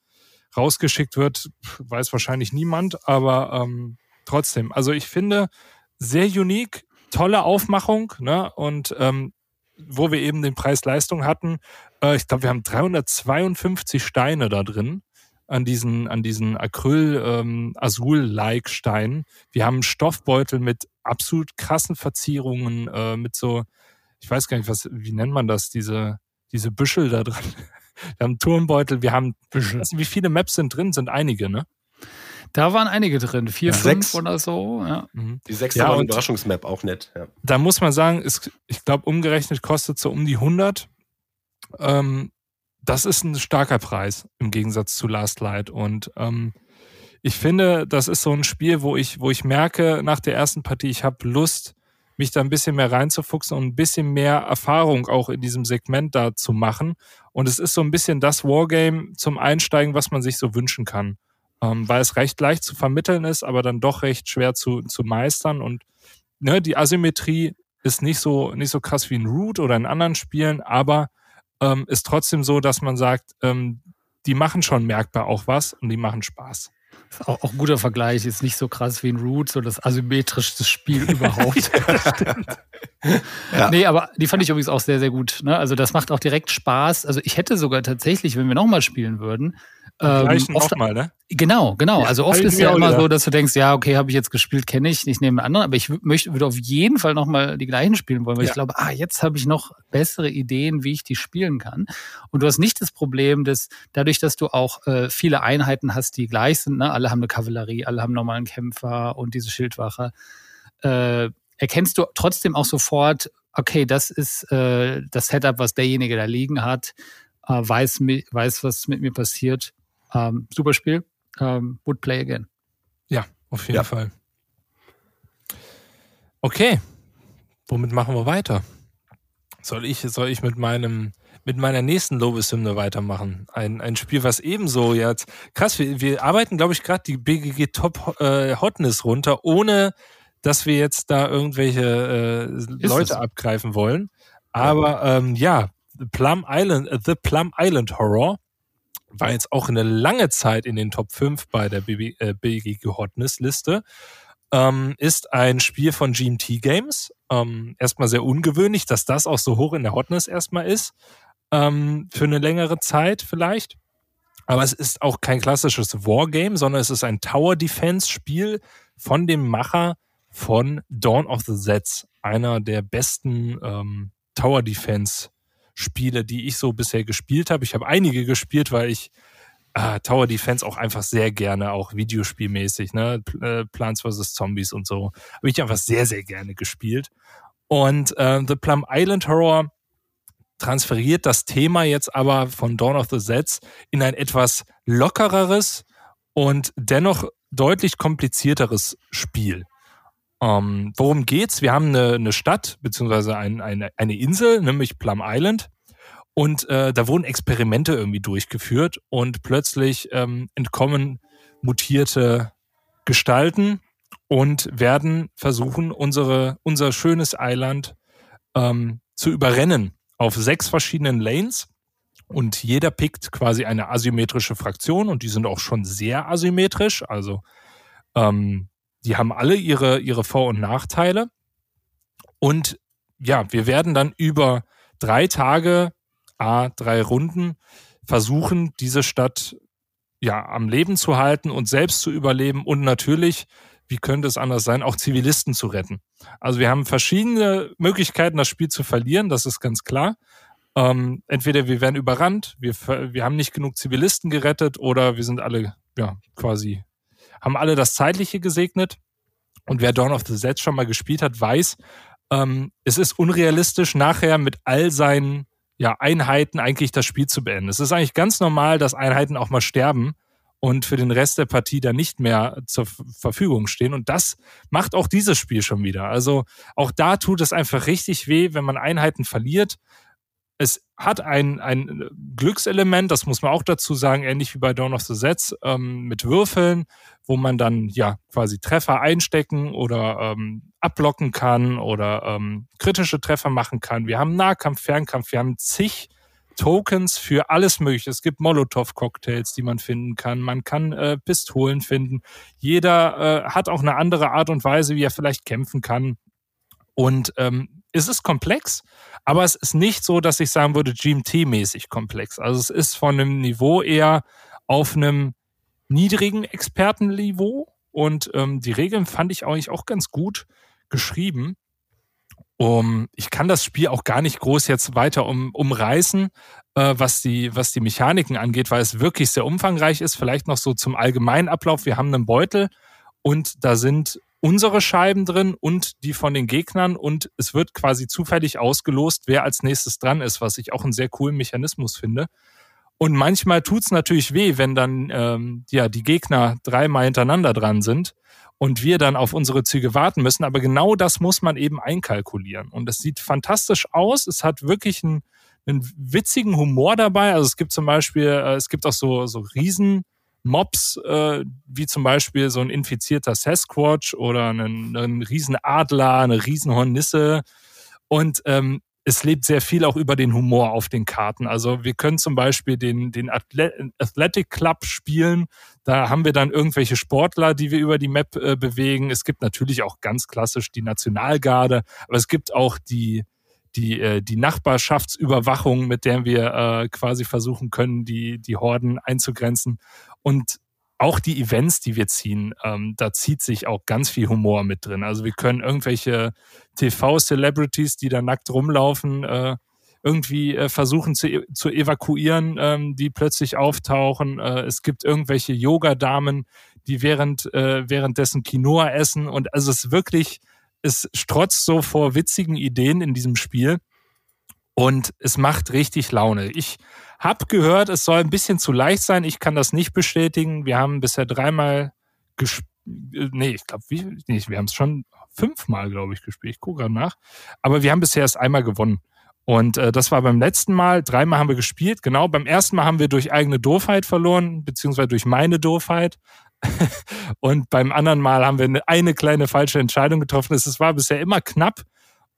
rausgeschickt wird, weiß wahrscheinlich niemand, aber ähm, trotzdem. Also ich finde sehr unique, tolle Aufmachung, ne? Und ähm, wo wir eben den Preis-Leistung hatten, äh, ich glaube, wir haben 352 Steine da drin an diesen, an diesen Acryl ähm, Azul-like Steinen. Wir haben Stoffbeutel mit absolut krassen Verzierungen, äh, mit so, ich weiß gar nicht, was, wie nennt man das, diese, diese Büschel da drin. Wir haben Turnbeutel, wir haben, also wie viele Maps sind drin? Sind einige, ne? Da waren einige drin, vier, ja, fünf sechs. oder so. Ja. Mhm. Die sechste ja, war eine Überraschungsmap, auch nett. Ja. Da muss man sagen, ist, ich glaube, umgerechnet kostet so um die 100. Ähm, das ist ein starker Preis im Gegensatz zu Last Light. Und ähm, ich finde, das ist so ein Spiel, wo ich, wo ich merke nach der ersten Partie, ich habe Lust, mich da ein bisschen mehr reinzufuchsen und ein bisschen mehr Erfahrung auch in diesem Segment da zu machen. Und es ist so ein bisschen das Wargame zum Einsteigen, was man sich so wünschen kann. Ähm, weil es recht leicht zu vermitteln ist, aber dann doch recht schwer zu, zu meistern. Und ne, die Asymmetrie ist nicht so, nicht so krass wie in Root oder in anderen Spielen, aber ähm, ist trotzdem so, dass man sagt, ähm, die machen schon merkbar auch was und die machen Spaß. Auch, auch ein guter Vergleich, ist nicht so krass wie in Root, so das asymmetrischste Spiel überhaupt. ja. Nee, aber die fand ich übrigens auch sehr, sehr gut. Ne? Also das macht auch direkt Spaß. Also ich hätte sogar tatsächlich, wenn wir nochmal spielen würden, Ähm, oft, nochmal, ne? Genau, genau. Also oft ist ja immer wieder. so, dass du denkst, ja, okay, habe ich jetzt gespielt, kenne ich, ich nehme einen anderen, aber ich möchte, würde auf jeden Fall nochmal die gleichen spielen wollen, weil Ja. ich glaube, ah, jetzt habe ich noch bessere Ideen, wie ich die spielen kann. Und du hast nicht das Problem, dass dadurch, dass du auch äh, viele Einheiten hast, die gleich sind, ne? alle haben eine Kavallerie, alle haben nochmal einen Kämpfer und diese Schildwache, äh, erkennst du trotzdem auch sofort, okay, das ist äh, das Setup, was derjenige da liegen hat, äh, weiß, weiß, was mit mir passiert. Ähm, super Spiel. Ähm, would play again. Ja, auf jeden Ja. Fall. Okay, womit machen wir weiter? Soll ich, soll ich mit meinem, mit meiner nächsten Lobeshymne weitermachen? Ein, ein Spiel, was ebenso jetzt, krass, wir, wir arbeiten, glaube ich, gerade die BGG Top äh, Hotness runter, ohne dass wir jetzt da irgendwelche äh, Leute es. abgreifen wollen. Aber ähm, ja, Plum Island, äh, The Plum Island Horror war jetzt auch eine lange Zeit in den Top 5 bei der BB, äh, BGG Hotness Liste. Ähm, ist ein Spiel von GMT Games. Ähm, erstmal sehr ungewöhnlich, dass das auch so hoch in der Hotness erstmal ist. Ähm, für eine längere Zeit vielleicht. Aber es ist auch kein klassisches Wargame, sondern es ist ein Tower Defense Spiel von dem Macher von Dawn of the Zeds, einer der besten ähm, Tower Defense Spiele, die ich so bisher gespielt habe. Ich habe einige gespielt, weil ich ah, Tower Defense auch einfach sehr gerne, auch videospielmäßig, ne? Äh, Plants vs. Zombies und so, habe ich einfach sehr, sehr gerne gespielt. Und äh, The Plum Island Horror transferiert das Thema jetzt aber von Dawn of the Zeds in ein etwas lockereres und dennoch deutlich komplizierteres Spiel. Ähm, worum geht's? Wir haben eine, eine Stadt beziehungsweise ein, eine, eine Insel, nämlich Plum Island. Und äh, da wurden Experimente irgendwie durchgeführt und plötzlich ähm, entkommen mutierte Gestalten und werden versuchen, unsere, unser schönes Eiland ähm, zu überrennen auf sechs verschiedenen Lanes. Und jeder pickt quasi eine asymmetrische Fraktion und die sind auch schon sehr asymmetrisch. Also ähm, die haben alle ihre, ihre Vor- und Nachteile. Und ja, wir werden dann über drei Tage, a drei Runden, versuchen, diese Stadt ja am Leben zu halten und selbst zu überleben und natürlich, wie könnte es anders sein, auch Zivilisten zu retten. Also wir haben verschiedene Möglichkeiten, das Spiel zu verlieren, das ist ganz klar. Ähm, entweder wir werden überrannt, wir, wir haben nicht genug Zivilisten gerettet oder wir sind alle, ja, quasi, haben alle das Zeitliche gesegnet. Und wer Dawn of the Dead schon mal gespielt hat, weiß, ähm, es ist unrealistisch, nachher mit all seinen ja, Einheiten eigentlich das Spiel zu beenden. Es ist eigentlich ganz normal, dass Einheiten auch mal sterben und für den Rest der Partie dann nicht mehr zur Verfügung stehen. Und das macht auch dieses Spiel schon wieder. Also auch da tut es einfach richtig weh, wenn man Einheiten verliert. Es hat ein, ein Glückselement, das muss man auch dazu sagen, ähnlich wie bei Dawn of the Sets, ähm, mit Würfeln, wo man dann ja quasi Treffer einstecken oder ähm, abblocken kann oder ähm, kritische Treffer machen kann. Wir haben Nahkampf, Fernkampf, wir haben zig Tokens für alles Mögliche. Es gibt Molotow-Cocktails, die man finden kann. Man kann äh, Pistolen finden. Jeder äh, hat auch eine andere Art und Weise, wie er vielleicht kämpfen kann. Und ähm, es ist komplex, aber es ist nicht so, dass ich sagen würde, GMT-mäßig komplex. Also es ist von einem Niveau eher auf einem niedrigen Expertenniveau und ähm, die Regeln fand ich eigentlich auch ganz gut geschrieben. Um, ich kann das Spiel auch gar nicht groß jetzt weiter um, umreißen, äh, was, die, was die Mechaniken angeht, weil es wirklich sehr umfangreich ist. Vielleicht noch so zum allgemeinen Ablauf. Wir haben einen Beutel und da sind unsere Scheiben drin und die von den Gegnern und es wird quasi zufällig ausgelost, wer als nächstes dran ist, was ich auch einen sehr coolen Mechanismus finde. Und manchmal tut's natürlich weh, wenn dann ähm, ja die Gegner dreimal hintereinander dran sind und wir dann auf unsere Züge warten müssen. Aber genau das muss man eben einkalkulieren. Und es sieht fantastisch aus. Es hat wirklich einen, einen witzigen Humor dabei. Also es gibt zum Beispiel, äh, es gibt auch so, so Riesen. Mobs, äh, wie zum Beispiel so ein infizierter Sasquatch oder einen, einen Riesenadler, eine Riesenhornisse. Und ähm, es lebt sehr viel auch über den Humor auf den Karten. Also wir können zum Beispiel den, den Athle- Athletic Club spielen. Da haben wir dann irgendwelche Sportler, die wir über die Map äh, bewegen. Es gibt natürlich auch ganz klassisch die Nationalgarde, aber es gibt auch die, die, äh, die Nachbarschaftsüberwachung, mit der wir äh, quasi versuchen können, die, die Horden einzugrenzen. Und auch die Events, die wir ziehen, ähm, da zieht sich auch ganz viel Humor mit drin. Also wir können irgendwelche TV-Celebrities, die da nackt rumlaufen, äh, irgendwie äh, versuchen zu, e-, zu evakuieren, ähm, die plötzlich auftauchen. Äh, es gibt irgendwelche Yoga-Damen, die während äh, währenddessen Quinoa essen und also es wirklich es strotzt so vor witzigen Ideen in diesem Spiel und es macht richtig Laune. Ich hab gehört, es soll ein bisschen zu leicht sein. Ich kann das nicht bestätigen. Wir haben bisher dreimal gespielt. Nee, ich glaube, wie, nee, wir haben es schon fünfmal, glaube ich, gespielt. Ich gucke gerade nach. Aber wir haben bisher erst einmal gewonnen. Und äh, das war beim letzten Mal. Dreimal haben wir gespielt. Genau, beim ersten Mal haben wir durch eigene Doofheit verloren, beziehungsweise durch meine Doofheit. und beim anderen Mal haben wir eine, eine kleine falsche Entscheidung getroffen. Es war bisher immer knapp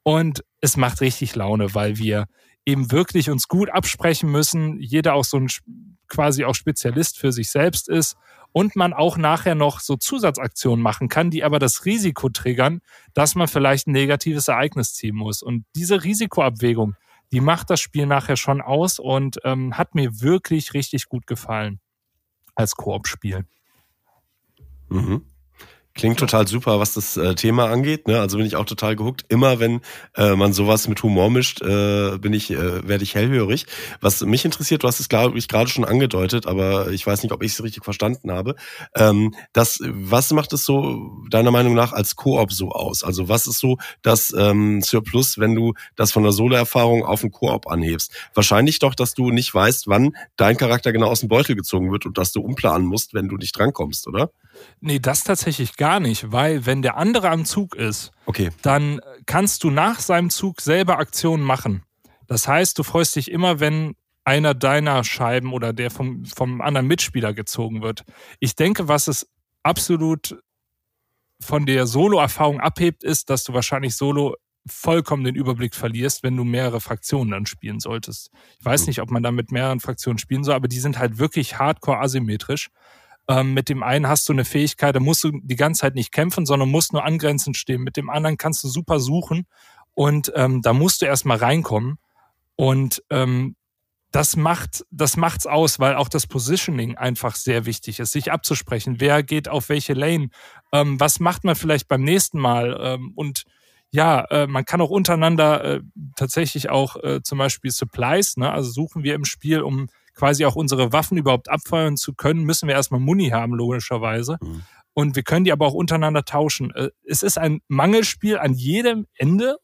und es macht richtig Laune, weil wir eben wirklich uns gut absprechen müssen, jeder auch so ein quasi auch Spezialist für sich selbst ist und man auch nachher noch so Zusatzaktionen machen kann, die aber das Risiko triggern, dass man vielleicht ein negatives Ereignis ziehen muss. Und diese Risikoabwägung, die macht das Spiel nachher schon aus und ähm, hat mir wirklich richtig gut gefallen als Koop-Spiel. Mhm. Klingt total super, was das äh, Thema angeht. Ne? Also bin ich auch total gehuckt. Immer wenn äh, man sowas mit Humor mischt, äh, bin ich, äh, werde ich hellhörig. Was mich interessiert, du hast es glaube ich gerade schon angedeutet, aber ich weiß nicht, ob ich es richtig verstanden habe. Ähm, das, was macht es so deiner Meinung nach als Koop so aus? Also was ist so das ähm, Surplus, wenn du das von der Solo-Erfahrung auf den Koop anhebst? Wahrscheinlich doch, dass du nicht weißt, wann dein Charakter genau aus dem Beutel gezogen wird und dass du umplanen musst, wenn du nicht drankommst, oder? Nee, das tatsächlich gar nicht, weil wenn der andere am Zug ist, okay. dann kannst du nach seinem Zug selber Aktionen machen. Das heißt, du freust dich immer, wenn einer deiner Scheiben oder der vom, vom anderen Mitspieler gezogen wird. Ich denke, was es absolut von der Solo-Erfahrung abhebt, ist, dass du wahrscheinlich Solo vollkommen den Überblick verlierst, wenn du mehrere Fraktionen dann spielen solltest. Ich weiß nicht, ob man da mit mehreren Fraktionen spielen soll, aber die sind halt wirklich hardcore asymmetrisch. Ähm, mit dem einen hast du eine Fähigkeit, da musst du die ganze Zeit nicht kämpfen, sondern musst nur angrenzend stehen. Mit dem anderen kannst du super suchen und ähm, da musst du erstmal reinkommen. Und ähm, das macht, das macht's aus, weil auch das Positioning einfach sehr wichtig ist, sich abzusprechen. Wer geht auf welche Lane? Ähm, was macht man vielleicht beim nächsten Mal? Ähm, und ja, äh, man kann auch untereinander äh, tatsächlich auch äh, zum Beispiel Supplies, ne? also suchen wir im Spiel, um quasi auch unsere Waffen überhaupt abfeuern zu können, müssen wir erstmal Muni haben, logischerweise. Mhm. Und wir können die aber auch untereinander tauschen. Äh, es ist ein Mangelspiel an jedem Ende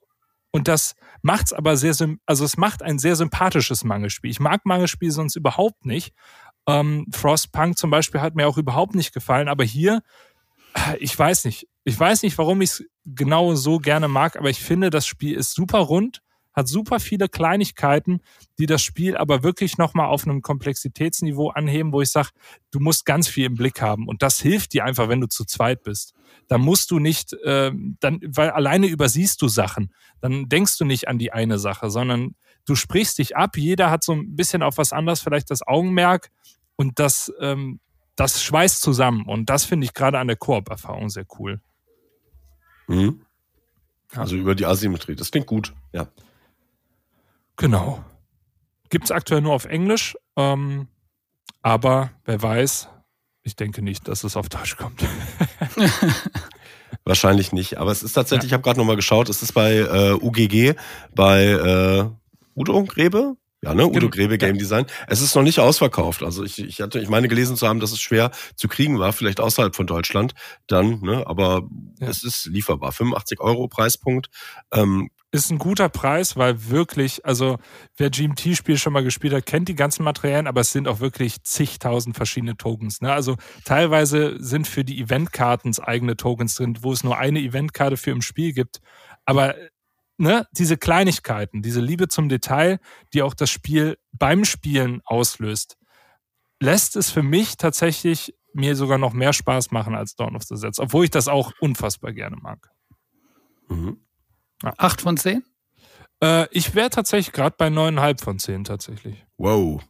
und das macht's aber sehr, also es macht ein sehr sympathisches Mangelspiel. Ich mag Mangelspiele sonst überhaupt nicht. Ähm, Frostpunk zum Beispiel hat mir auch überhaupt nicht gefallen, aber hier, äh, ich weiß nicht. Ich weiß nicht, warum ich es genau so gerne mag, aber ich finde, das Spiel ist super rund hat super viele Kleinigkeiten, die das Spiel aber wirklich nochmal auf einem Komplexitätsniveau anheben, wo ich sage, du musst ganz viel im Blick haben. Und das hilft dir einfach, wenn du zu zweit bist. Da musst du nicht, äh, dann, weil alleine übersiehst du Sachen. Dann denkst du nicht an die eine Sache, sondern du sprichst dich ab. Jeder hat so ein bisschen auf was anderes vielleicht das Augenmerk und das, ähm, das schweißt zusammen. Und das finde ich gerade an der Koop-Erfahrung sehr cool. Mhm. Also über die Asymmetrie. Das klingt gut, ja. Genau. Gibt es aktuell nur auf Englisch, ähm, aber wer weiß, ich denke nicht, dass es auf Deutsch kommt. Wahrscheinlich nicht, aber es ist tatsächlich, ja. ich habe gerade nochmal geschaut, es ist bei äh, UGG, bei äh, Udo Grebe, ja, ne? Udo Grebe Game Design. Es ist noch nicht ausverkauft. Also ich, ich hatte, ich meine gelesen zu haben, dass es schwer zu kriegen war, vielleicht außerhalb von Deutschland dann, ne? Aber ja. es ist lieferbar. 85 Euro Preispunkt. Ähm, ist ein guter Preis, weil wirklich, also wer GMT-Spiel schon mal gespielt hat, kennt die ganzen Materialien, aber es sind auch wirklich zigtausend verschiedene Tokens. Ne? Also teilweise sind für die Eventkarten eigene Tokens drin, wo es nur eine Eventkarte für im Spiel gibt. Aber ne, diese Kleinigkeiten, diese Liebe zum Detail, die auch das Spiel beim Spielen auslöst, lässt es für mich tatsächlich mir sogar noch mehr Spaß machen als Dawn of the Sets, obwohl ich das auch unfassbar gerne mag. Mhm. Ja. Acht von zehn? Äh, ich wäre tatsächlich gerade bei neuneinhalb von zehn tatsächlich. Wow.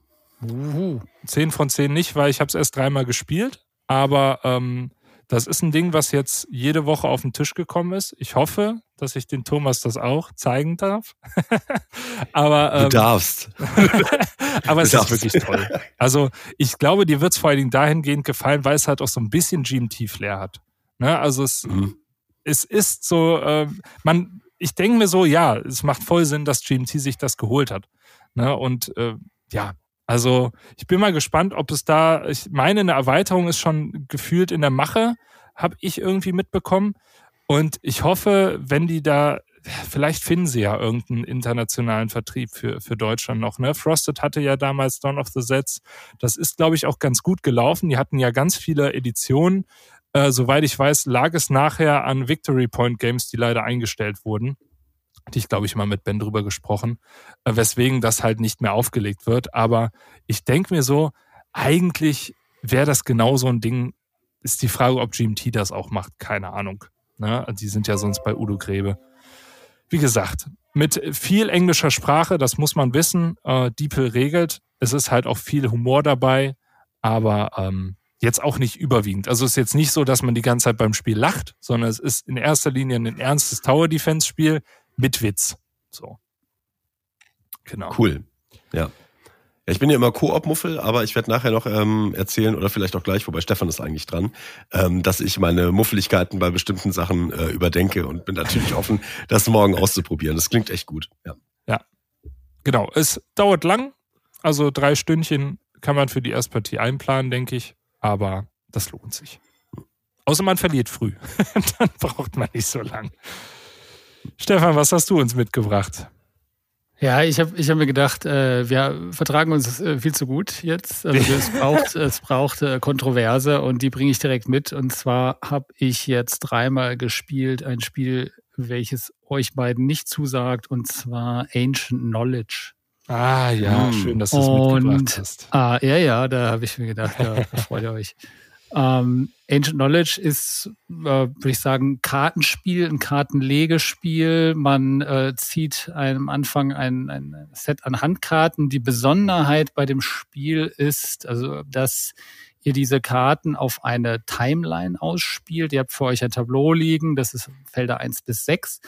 Uhu. Zehn von zehn nicht, weil ich habe es erst dreimal gespielt. Aber ähm, Das ist ein Ding, was jetzt jede Woche auf den Tisch gekommen ist. Ich hoffe, dass ich den Thomas das auch zeigen darf. aber ähm, du darfst. aber es Du ist darfst. wirklich toll. Also ich glaube, dir wird es vor allen Dingen dahingehend gefallen, weil es halt auch so ein bisschen GMT-Flair hat. Ne? Also es, Mhm. es ist so, ähm, man, ich denke mir so, ja, es macht voll Sinn, dass GMT sich das geholt hat. Ne? Und äh, ja, also ich bin mal gespannt, ob es da, ich meine, eine Erweiterung ist schon gefühlt in der Mache, habe ich irgendwie mitbekommen. Und ich hoffe, wenn die da, vielleicht finden sie ja irgendeinen internationalen Vertrieb für, für Deutschland noch. Ne? Frosted hatte ja damals Dawn of the Sets. Das ist, glaube ich, auch ganz gut gelaufen. Die hatten ja ganz viele Editionen. Äh, soweit ich weiß, lag es nachher an Victory Point Games, die leider eingestellt wurden. Hatte ich, glaube ich, mal mit Ben drüber gesprochen, äh, weswegen das halt nicht mehr aufgelegt wird. Aber ich denke mir so, eigentlich wäre das genau so ein Ding. Ist die Frage, ob GMT das auch macht. Keine Ahnung. Ne? Die sind ja sonst bei Udo Grebe. Wie gesagt, mit viel englischer Sprache, das muss man wissen. Äh, Diepel regelt. Es ist halt auch viel Humor dabei, aber ähm, jetzt auch nicht überwiegend. Also es ist jetzt nicht so, dass man die ganze Zeit beim Spiel lacht, sondern es ist in erster Linie ein ernstes Tower Defense Spiel mit Witz. So. Genau. Cool. Ja. Ja, ich bin ja immer Koop-Muffel, aber ich werde nachher noch ähm, erzählen oder vielleicht auch gleich, wobei Stefan ist eigentlich dran, ähm, dass ich meine Muffeligkeiten bei bestimmten Sachen äh, überdenke und bin natürlich offen, das morgen auszuprobieren. Das klingt echt gut. Ja. Genau. Es dauert lang, also drei Stündchen kann man für die Erstpartie einplanen, denke ich, aber das lohnt sich. Außer man verliert früh. Dann braucht man nicht so lang. Stefan, was hast du uns mitgebracht? Ja, ich habe ich hab mir gedacht, äh, wir vertragen uns äh, viel zu gut jetzt. Also es braucht, es braucht äh, Kontroverse und die bringe ich direkt mit. Und zwar habe ich jetzt dreimal gespielt, ein Spiel, welches euch beiden nicht zusagt, und zwar Ancient Knowledge. Ah ja, Hm. schön, dass du es mitgebracht hast. Ah, ja, ja, da habe ich mir gedacht, da freut ihr euch. Ähm, Ancient Knowledge ist, äh, würde ich sagen, Kartenspiel, ein Kartenlegespiel. Man äh, zieht am Anfang ein, ein Set an Handkarten. Die Besonderheit bei dem Spiel ist, also, dass ihr diese Karten auf eine Timeline ausspielt. Ihr habt vor euch ein Tableau liegen, das ist Felder 1 bis 6.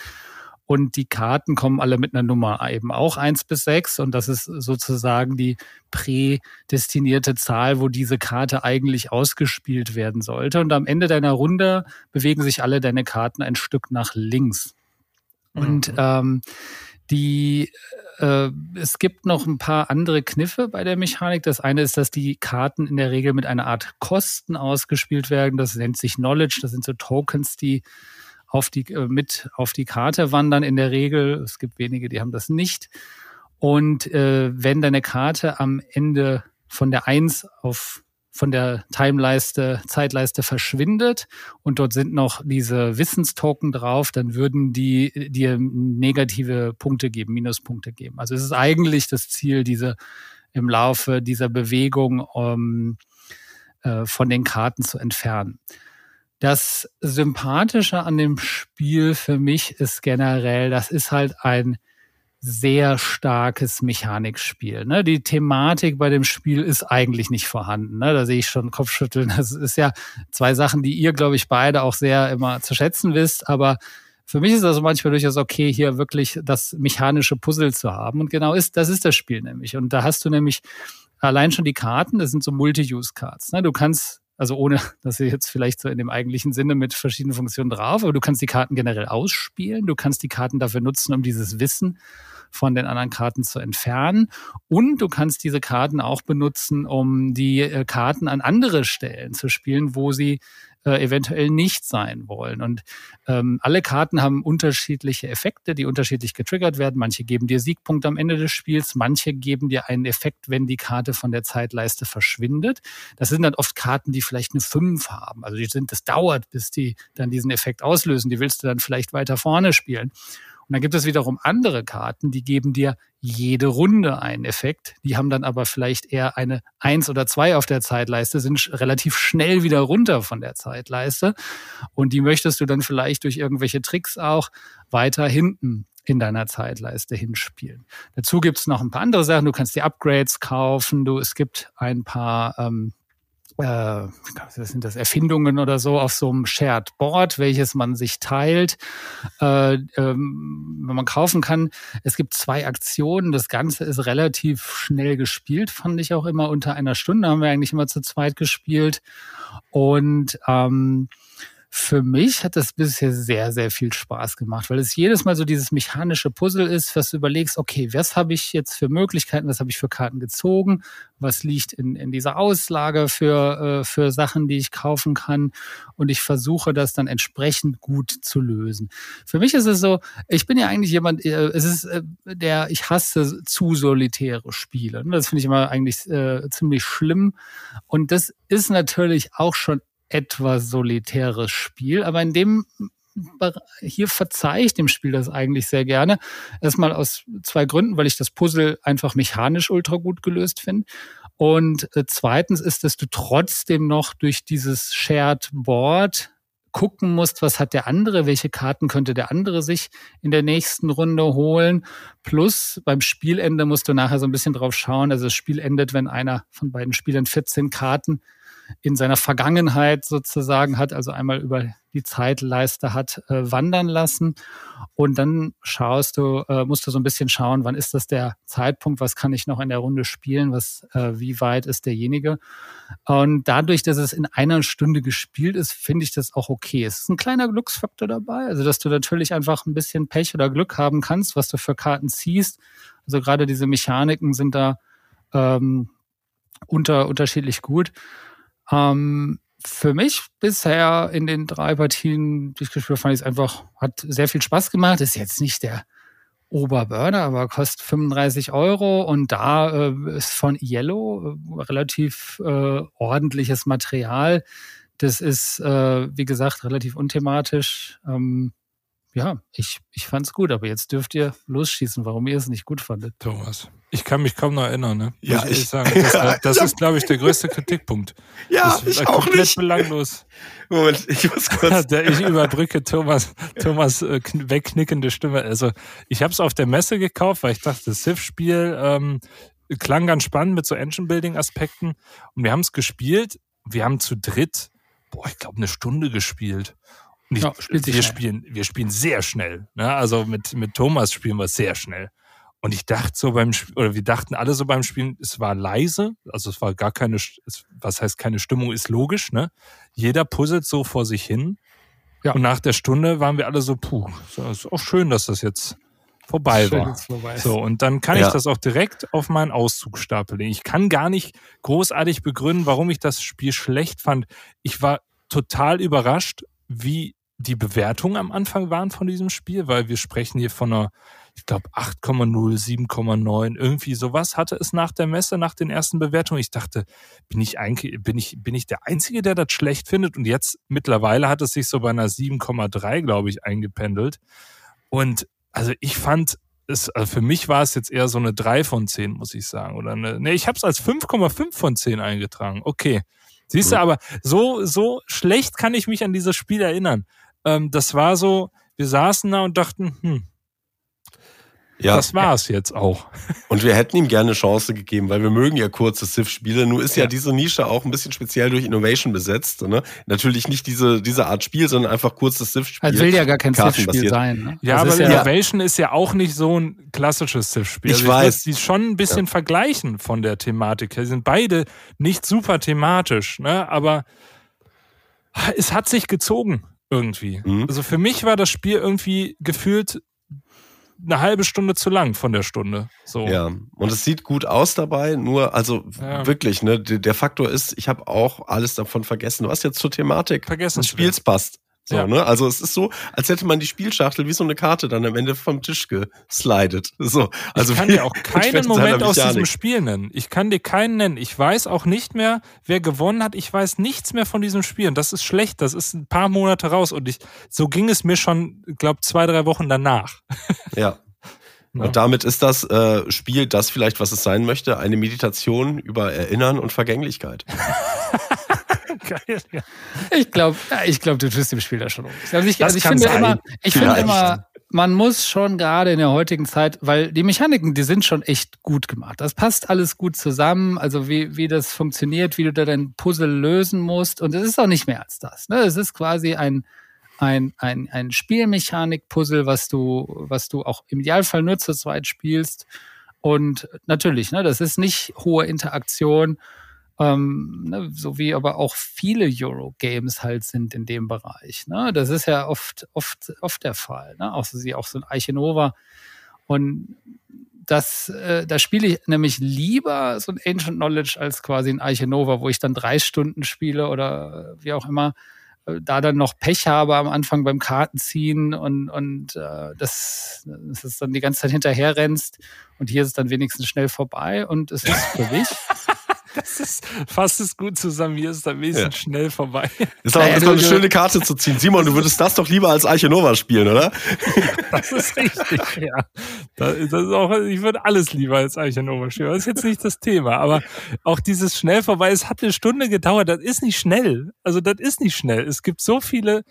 Und die Karten kommen alle mit einer Nummer eben auch 1 bis 6. Und das ist sozusagen die prädestinierte Zahl, wo diese Karte eigentlich ausgespielt werden sollte. Und am Ende deiner Runde bewegen sich alle deine Karten ein Stück nach links. Und Mhm. ähm, die äh, es gibt noch ein paar andere Kniffe bei der Mechanik. Das eine ist, dass die Karten in der Regel mit einer Art Kosten ausgespielt werden. Das nennt sich Knowledge. Das sind so Tokens, die auf die, äh, mit auf die Karte wandern in der Regel. Es gibt wenige, die haben das nicht. Und äh, wenn deine Karte am Ende von der Eins auf von der Timeleiste, Zeitleiste verschwindet und dort sind noch diese Wissenstoken drauf, dann würden die dir negative Punkte geben, Minuspunkte geben. Also es ist eigentlich das Ziel, diese im Laufe dieser Bewegung ähm, äh, von den Karten zu entfernen. Das Sympathische an dem Spiel für mich ist generell, das ist halt ein sehr starkes Mechanikspiel. Ne? Die Thematik bei dem Spiel ist eigentlich nicht vorhanden. Ne? Da sehe ich schon Kopfschütteln. Das ist ja zwei Sachen, die ihr, glaube ich, beide auch sehr immer zu schätzen wisst. Aber für mich ist das manchmal durchaus okay, hier wirklich das mechanische Puzzle zu haben. Und genau ist, das ist das Spiel nämlich. Und da hast du nämlich allein schon die Karten, das sind so Multi-Use-Cards. Ne? Du kannst also ohne, dass sie jetzt vielleicht so in dem eigentlichen Sinne mit verschiedenen Funktionen drauf, aber du kannst die Karten generell ausspielen, du kannst die Karten dafür nutzen, um dieses Wissen von den anderen Karten zu entfernen. Und du kannst diese Karten auch benutzen, um die äh, Karten an andere Stellen zu spielen, wo sie äh, eventuell nicht sein wollen. Und ähm, alle Karten haben unterschiedliche Effekte, die unterschiedlich getriggert werden. Manche geben dir Siegpunkt am Ende des Spiels, manche geben dir einen Effekt, wenn die Karte von der Zeitleiste verschwindet. Das sind dann oft Karten, die vielleicht eine 5 haben. Also die sind, das dauert, bis die dann diesen Effekt auslösen. Die willst du dann vielleicht weiter vorne spielen. Und dann gibt es wiederum andere Karten, die geben dir jede Runde einen Effekt. Die haben dann aber vielleicht eher eine Eins oder zwei auf der Zeitleiste, sind relativ schnell wieder runter von der Zeitleiste. Und die möchtest du dann vielleicht durch irgendwelche Tricks auch weiter hinten in deiner Zeitleiste hinspielen. Dazu gibt es noch ein paar andere Sachen. Du kannst dir Upgrades kaufen. Du, es gibt ein paar ähm, äh, was sind das Erfindungen oder so auf so einem Shared Board, welches man sich teilt, äh, ähm, wenn man kaufen kann. Es gibt zwei Aktionen. Das Ganze ist relativ schnell gespielt, fand ich auch immer unter einer Stunde. Haben wir eigentlich immer zu zweit gespielt und ähm, für mich hat das bisher sehr, sehr viel Spaß gemacht, weil es jedes Mal so dieses mechanische Puzzle ist, was du überlegst, okay, was habe ich jetzt für Möglichkeiten, was habe ich für Karten gezogen, was liegt in, in dieser Auslage für, äh, für Sachen, die ich kaufen kann und ich versuche das dann entsprechend gut zu lösen. Für mich ist es so, ich bin ja eigentlich jemand, äh, es ist äh, der, ich hasse zu solitäre Spiele. Das finde ich immer eigentlich äh, ziemlich schlimm und das ist natürlich auch schon etwas solitäres Spiel, aber in dem hier verzeihe ich dem Spiel das eigentlich sehr gerne. Erstmal aus zwei Gründen, weil ich das Puzzle einfach mechanisch ultra gut gelöst finde. Und äh, zweitens ist, dass du trotzdem noch durch dieses Shared Board gucken musst, was hat der andere, welche Karten könnte der andere sich in der nächsten Runde holen. Plus beim Spielende musst du nachher so ein bisschen drauf schauen. Also das Spiel endet, wenn einer von beiden Spielern 14 Karten in seiner Vergangenheit sozusagen hat, also einmal über die Zeitleiste hat äh, wandern lassen. Und dann schaust du, äh, musst du so ein bisschen schauen, wann ist das der Zeitpunkt, was kann ich noch in der Runde spielen, was, äh, wie weit ist derjenige. Und dadurch, dass es in einer Stunde gespielt ist, finde ich das auch okay. Es ist ein kleiner Glücksfaktor dabei, also dass du natürlich einfach ein bisschen Pech oder Glück haben kannst, was du für Karten ziehst. Also gerade diese Mechaniken sind da ähm, unter, unterschiedlich gut. Ähm, für mich bisher in den drei Partien, die ich gespielt habe, fand ich es einfach, hat sehr viel Spaß gemacht. Ist jetzt nicht der Oberburner, aber kostet 35 Euro und da äh, ist von Yellow äh, relativ äh, ordentliches Material. Das ist, äh, wie gesagt, relativ unthematisch. Ähm, ja, ich, ich fand's gut, aber jetzt dürft ihr losschießen, warum ihr es nicht gut fandet. Thomas. Ich kann mich kaum noch erinnern, ne? Ja, Muss ich- sagen. Das, das ist, glaube ich, der größte Kritikpunkt. Ja, das ist ich auch komplett nicht. belanglos. Moment, ich muss kurz. Der, ich überbrücke Thomas, Thomas äh, kn- wegknickende Stimme. Also ich habe es auf der Messe gekauft, weil ich dachte, das Civ-Spiel ähm, klang ganz spannend mit so Engine-Building-Aspekten. Und wir haben es gespielt. Wir haben zu dritt, boah, ich glaube, eine Stunde gespielt. Und ich, Ja, spielt sich wir schnell. spielen, wir spielen sehr schnell. Ne? Also mit, mit Thomas spielen wir sehr schnell. Und ich dachte so beim oder wir dachten alle so beim Spielen, es war leise, also es war gar keine, was heißt keine Stimmung, ist logisch, ne? Jeder puzzelt so vor sich hin. Ja. Und nach der Stunde waren wir alle so, puh, so, ist auch schön, dass das jetzt vorbei Schön, war. vorbei. So, und dann kann Ja. ich das auch direkt auf meinen Auszugsstapel legen. Ich kann gar nicht großartig begründen, warum ich das Spiel schlecht fand. Ich war total überrascht, wie die Bewertungen am Anfang waren von diesem Spiel, weil wir sprechen hier von einer, ich glaube, 8,0, 7,9, irgendwie sowas hatte es nach der Messe, nach den ersten Bewertungen. Ich dachte, bin ich eigentlich, bin ich, bin ich der Einzige, der das schlecht findet? Und jetzt mittlerweile hat es sich so bei einer 7,3, glaube ich, eingependelt. Und also ich fand es, also für mich war es jetzt eher so eine 3 von 10, muss ich sagen. Oder eine, nee, ich habe es als 5,5 von 10 eingetragen. Okay. Siehst du, aber so, so schlecht kann ich mich an dieses Spiel erinnern. Ähm, das war so, wir saßen da und dachten, hm, Ja, das war's jetzt auch. und wir hätten ihm gerne eine Chance gegeben, weil wir mögen ja kurze Civ-Spiele. Nur ist ja. Ja. diese Nische auch ein bisschen speziell durch Innovation besetzt. Ne? Natürlich nicht diese, diese Art Spiel, sondern einfach kurzes Civ-Spiel. Es will ja gar kein. Civ-Spiel sein. Ne? Ja, Das aber ist ja, Innovation ist ja auch nicht so ein klassisches Civ-Spiel. Ich Also weiß. muss die schon ein bisschen vergleichen von der Thematik. her. Die sind beide nicht super thematisch, ne? aber es hat sich gezogen irgendwie. Mhm. Also für mich war das Spiel irgendwie gefühlt eine halbe Stunde zu lang von der Stunde. So. Ja, und es sieht gut aus dabei, nur, also Ja. wirklich, ne, der, Faktor ist, ich habe auch alles davon vergessen, was jetzt zur Thematik Vergessen des Spiels passt. So, Ja. ne? Also es ist so, als hätte man die Spielschachtel wie so eine Karte dann am Ende vom Tisch geslidet. So, also ich kann dir auch keinen Moment aus diesem. Spiel nennen. Ich kann dir keinen nennen. Ich weiß auch nicht mehr, wer gewonnen hat. Ich weiß nichts mehr von diesem Spiel. Und das ist schlecht. Das ist ein paar Monate raus. Und ich, so ging es mir schon, glaube zwei, drei Wochen danach. Ja. Ja. Und damit ist das äh, Spiel das vielleicht, was es sein möchte, eine Meditation über Erinnern und Vergänglichkeit. Geil, ja. ich glaube, ja, ich glaub, du tust dem Spiel da schon um. Also ich, Das also ich finde sein. immer, ich finde immer, man muss schon gerade in der heutigen Zeit, weil die Mechaniken, die sind schon echt gut gemacht. Das passt alles gut zusammen, also wie, wie das funktioniert, wie du da dein Puzzle lösen musst. Und es ist auch nicht mehr als das. Ne? Es ist quasi ein, ein, ein, ein Spielmechanik-Puzzle, was du, was du auch im Idealfall nur zu zweit spielst. Und natürlich, ne, das ist nicht hohe Interaktion, ähm, ne, so wie aber auch viele Euro-Games halt sind in dem Bereich. Ne? Das ist ja oft, oft, oft der Fall. Ne? Auch, so, auch so ein Eichenova. Und das, äh, da spiele ich nämlich lieber so ein Ancient Knowledge als quasi ein Eichenova, wo ich dann drei Stunden spiele oder wie auch immer äh, da dann noch Pech habe am Anfang beim Kartenziehen und, und äh, das, das ist dann die ganze Zeit hinterher rennst und hier ist es dann wenigstens schnell vorbei und es ist für mich Das ist, fasst es gut zusammen. Hier ist dann wenigstens ja. schnell vorbei. Ist aber ist doch eine schöne Karte zu ziehen. Simon, du würdest das doch lieber als Eiche Nova spielen, oder? das ist richtig, ja. Das, ist auch, ich würde alles lieber als Eiche Nova spielen. Das ist jetzt nicht das Thema. Aber auch dieses schnell vorbei, es hat eine Stunde gedauert. Das ist nicht schnell. Also, das ist nicht schnell. Es gibt so viele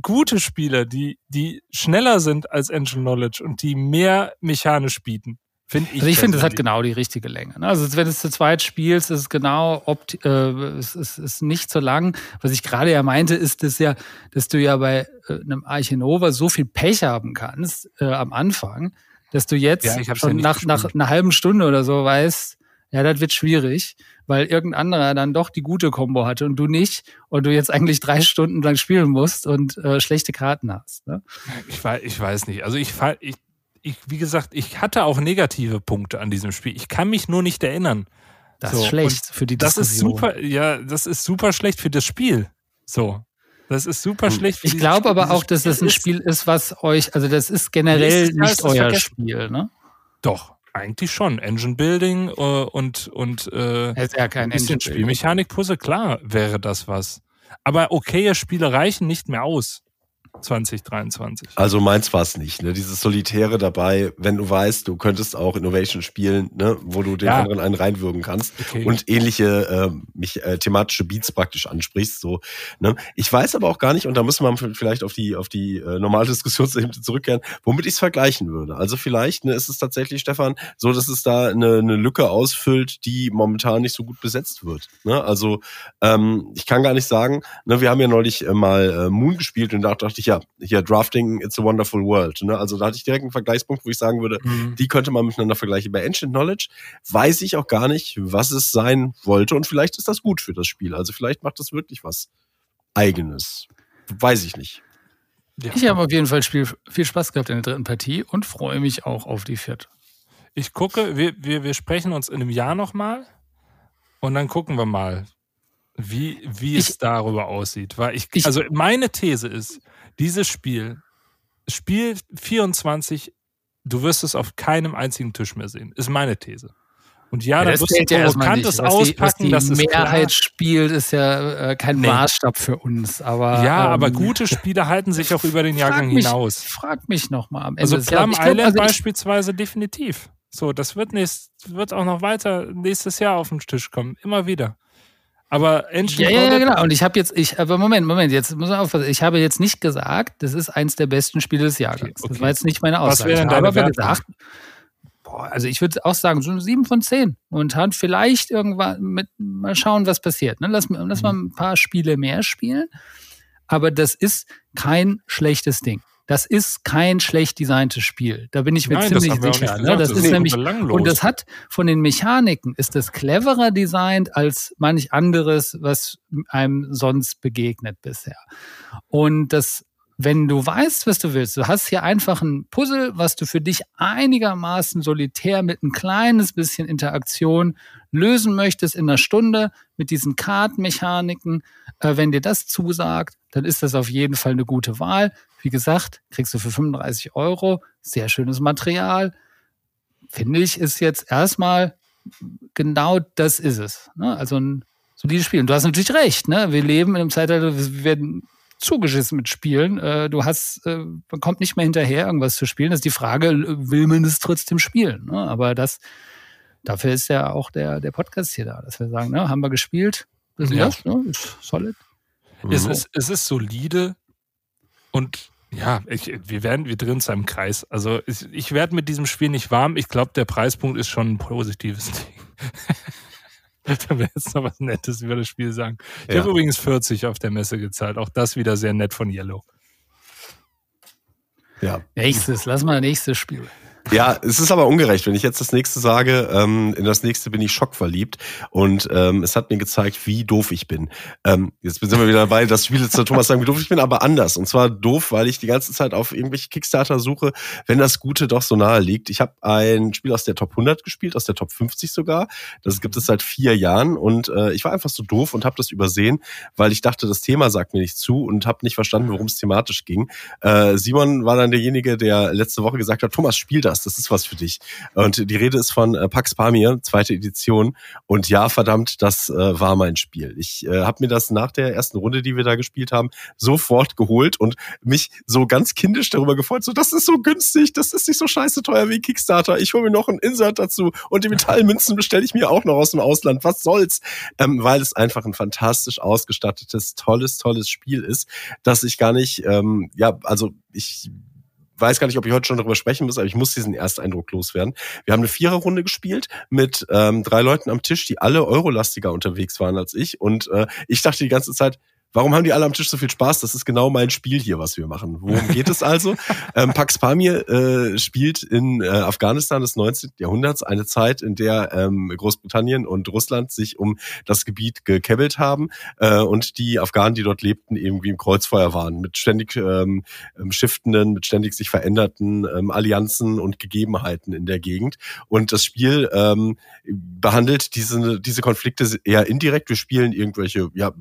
gute Spiele, die, die schneller sind als Engine Knowledge und die mehr mechanisch bieten. Find ich also ich finde, es hat genau die richtige Länge. Ne? Also wenn du es zu zweit spielst, ist es genau, opt äh, es ist, ist nicht so lang. Was ich gerade ja meinte, ist dass ja, dass du ja bei äh, einem Archinova so viel Pech haben kannst äh, am Anfang, dass du jetzt ja, schon ja nach, nach einer halben Stunde oder so weißt, ja, das wird schwierig, weil irgendein anderer dann doch die gute Combo hatte und du nicht und du jetzt eigentlich drei Stunden lang spielen musst und äh, schlechte Karten hast. Ne? Ich, weiß, ich weiß nicht. Also ich, ich ich, wie gesagt, ich hatte auch negative Punkte an diesem Spiel. Ich kann mich nur nicht erinnern. Das so. ist schlecht für die Diskussion. Das ist super, ja, das ist super schlecht für das Spiel. So. Das ist super hm. schlecht. Ich glaube aber auch, dass das ein Spiel ist, was euch, also das ist generell ist, nicht euer vergessen. Spiel, ne? Doch, eigentlich schon. Engine Building äh, und und äh, ist ja kein Engine Spielmechanik Puzzle, klar wäre das was. Aber okaye Spiele reichen nicht mehr aus. 2023. Also meins war es nicht, ne? Dieses Solitäre dabei, wenn du weißt, du könntest auch Innovation spielen, ne? wo du den ja. anderen einen reinwürgen kannst okay. und ähnliche äh, mich, äh, thematische Beats praktisch ansprichst. So, ne? Ich weiß aber auch gar nicht, und da müssen wir vielleicht auf die, auf die äh, normale Diskussionsebene zurückkehren, womit ich es vergleichen würde. Also vielleicht ne, ist es tatsächlich, Stefan, so, dass es da eine, eine Lücke ausfüllt, die momentan nicht so gut besetzt wird. Ne? Also ähm, ich kann gar nicht sagen, ne, wir haben ja neulich äh, mal äh, Moon gespielt und da dachte ich, ja, hier Drafting It's a Wonderful World. Ne? Also da hatte ich direkt einen Vergleichspunkt, wo ich sagen würde, mhm. die könnte man miteinander vergleichen. Bei Ancient Knowledge weiß ich auch gar nicht, was es sein wollte und vielleicht ist das gut für das Spiel. Also vielleicht macht das wirklich was Eigenes. Weiß ich nicht. Ja. Ich habe auf jeden Fall viel, viel Spaß gehabt in der dritten Partie und freue mich auch auf die vierte. Ich gucke, wir, wir, wir sprechen uns in einem Jahr nochmal und dann gucken wir mal, wie, wie ich, es darüber aussieht. Weil ich, ich, also meine These ist, dieses Spiel, Spiel 24, du wirst es auf keinem einzigen Tisch mehr sehen. Ist meine These. Und ja, ja das wirst du ja Provokantes auspacken, dass die Mehrheit spielt, ist ja äh, kein nee. Maßstab für uns. Aber ja, ähm, aber gute Spiele halten sich auch über den Jahrgang mich, hinaus. Frag mich noch mal am Ende. Also Plum Island glaub, also beispielsweise definitiv. So, das wird nächst, wird auch noch weiter nächstes Jahr auf den Tisch kommen, immer wieder. Aber Ancient ja, ja, genau. Und ich habe jetzt, ich, aber Moment, Moment, jetzt muss man aufpassen. Ich habe jetzt nicht gesagt, das ist eins der besten Spiele des Jahrgangs. Okay, okay. Das war jetzt nicht meine Aussage. Was wäre denn deine aber gesagt, boah, also ich würde auch sagen, so eine 7 von 10. Momentan vielleicht irgendwann mit, mal schauen, was passiert. Ne? Lass, lass mal mhm. ein paar Spiele mehr spielen. Aber das ist kein schlechtes Ding. Das ist kein schlecht designtes Spiel. Da bin ich mir Nein, ziemlich sicher. Ne? Das, das ist nämlich und das hat von den Mechaniken ist das cleverer designt als manch anderes, was einem sonst begegnet bisher. Und das wenn du weißt, was du willst, du hast hier einfach ein Puzzle, was du für dich einigermaßen solitär mit ein kleines bisschen Interaktion lösen möchtest in einer Stunde mit diesen Kartenmechaniken, äh, wenn dir das zusagt, dann ist das auf jeden Fall eine gute Wahl. Wie gesagt, kriegst du für 35 Euro sehr schönes Material. Finde ich, ist jetzt erstmal genau das ist es. Ne? Also ein solides Spiel. Und du hast natürlich recht, ne? Wir leben in einem Zeitalter, wir werden zugeschissen mit Spielen. Äh, du hast, äh, man kommt nicht mehr hinterher, irgendwas zu spielen. Das ist die Frage, will man es trotzdem spielen? Ne? Aber das, dafür ist ja auch der, der Podcast hier da, dass wir sagen, ne, haben wir gespielt, wissen ja. das, ne? ist solid. Es, ist, es ist solide und Ja, ich, wir werden, wir drehen uns im Kreis. Also ich, ich werde mit diesem Spiel nicht warm. Ich glaube, der Preispunkt ist schon ein positives Ding. da wäre jetzt noch was Nettes über das Spiel sagen. Ich Ja. habe übrigens 40 auf der Messe gezahlt. Auch das wieder sehr nett von Yellow. Ja. Nächstes, lass mal nächstes Spiel. Ja, es ist aber ungerecht, wenn ich jetzt das nächste sage, ähm, in das nächste bin ich schockverliebt und ähm, es hat mir gezeigt, wie doof ich bin. Ähm, jetzt sind wir wieder dabei, das Spiel der Thomas sagen, wie doof ich bin, aber anders. Und zwar doof, weil ich die ganze Zeit auf irgendwelche Kickstarter suche, wenn das Gute doch so nahe liegt. Ich habe ein Spiel aus der Top 100 gespielt, aus der Top 50 sogar. Das gibt es seit vier Jahren und äh, ich war einfach so doof und habe das übersehen, weil ich dachte, das Thema sagt mir nicht zu und habe nicht verstanden, worum es thematisch ging. Äh, Simon war dann derjenige, der letzte Woche gesagt hat, Thomas, spiel das, das ist was für dich. Und die Rede ist von äh, Pax Pamir, zweite Edition. Und ja, verdammt, das äh, war mein Spiel. Ich äh, habe mir das nach der ersten Runde, die wir da gespielt haben, sofort geholt und mich so ganz kindisch darüber gefreut, so das ist so günstig, das ist nicht so scheiße teuer wie Kickstarter. Ich hole mir noch ein Insert dazu und die Metallmünzen bestelle ich mir auch noch aus dem Ausland. Was soll's? Ähm, weil es einfach ein fantastisch ausgestattetes, tolles, tolles Spiel ist, dass ich gar nicht, ähm, ja, also ich weiß gar nicht, ob ich heute schon darüber sprechen muss, aber ich muss diesen Ersteindruck loswerden. Wir haben eine Viererrunde gespielt mit ähm, drei Leuten am Tisch, die alle eurolastiger unterwegs waren als ich. Und äh, ich dachte die ganze Zeit, Warum haben die alle am Tisch so viel Spaß? Das ist genau mein Spiel hier, was wir machen. Worum geht es also? ähm, Pax Pamir äh, spielt in äh, Afghanistan des 19. Jahrhunderts, eine Zeit, in der ähm, Großbritannien und Russland sich um das Gebiet gekebbelt haben äh, und die Afghanen, die dort lebten, irgendwie im Kreuzfeuer waren, mit ständig ähm, ähm, shiftenden, mit ständig sich veränderten ähm, Allianzen und Gegebenheiten in der Gegend. Und das Spiel ähm, behandelt diese, diese Konflikte eher indirekt. Wir spielen irgendwelche, ja,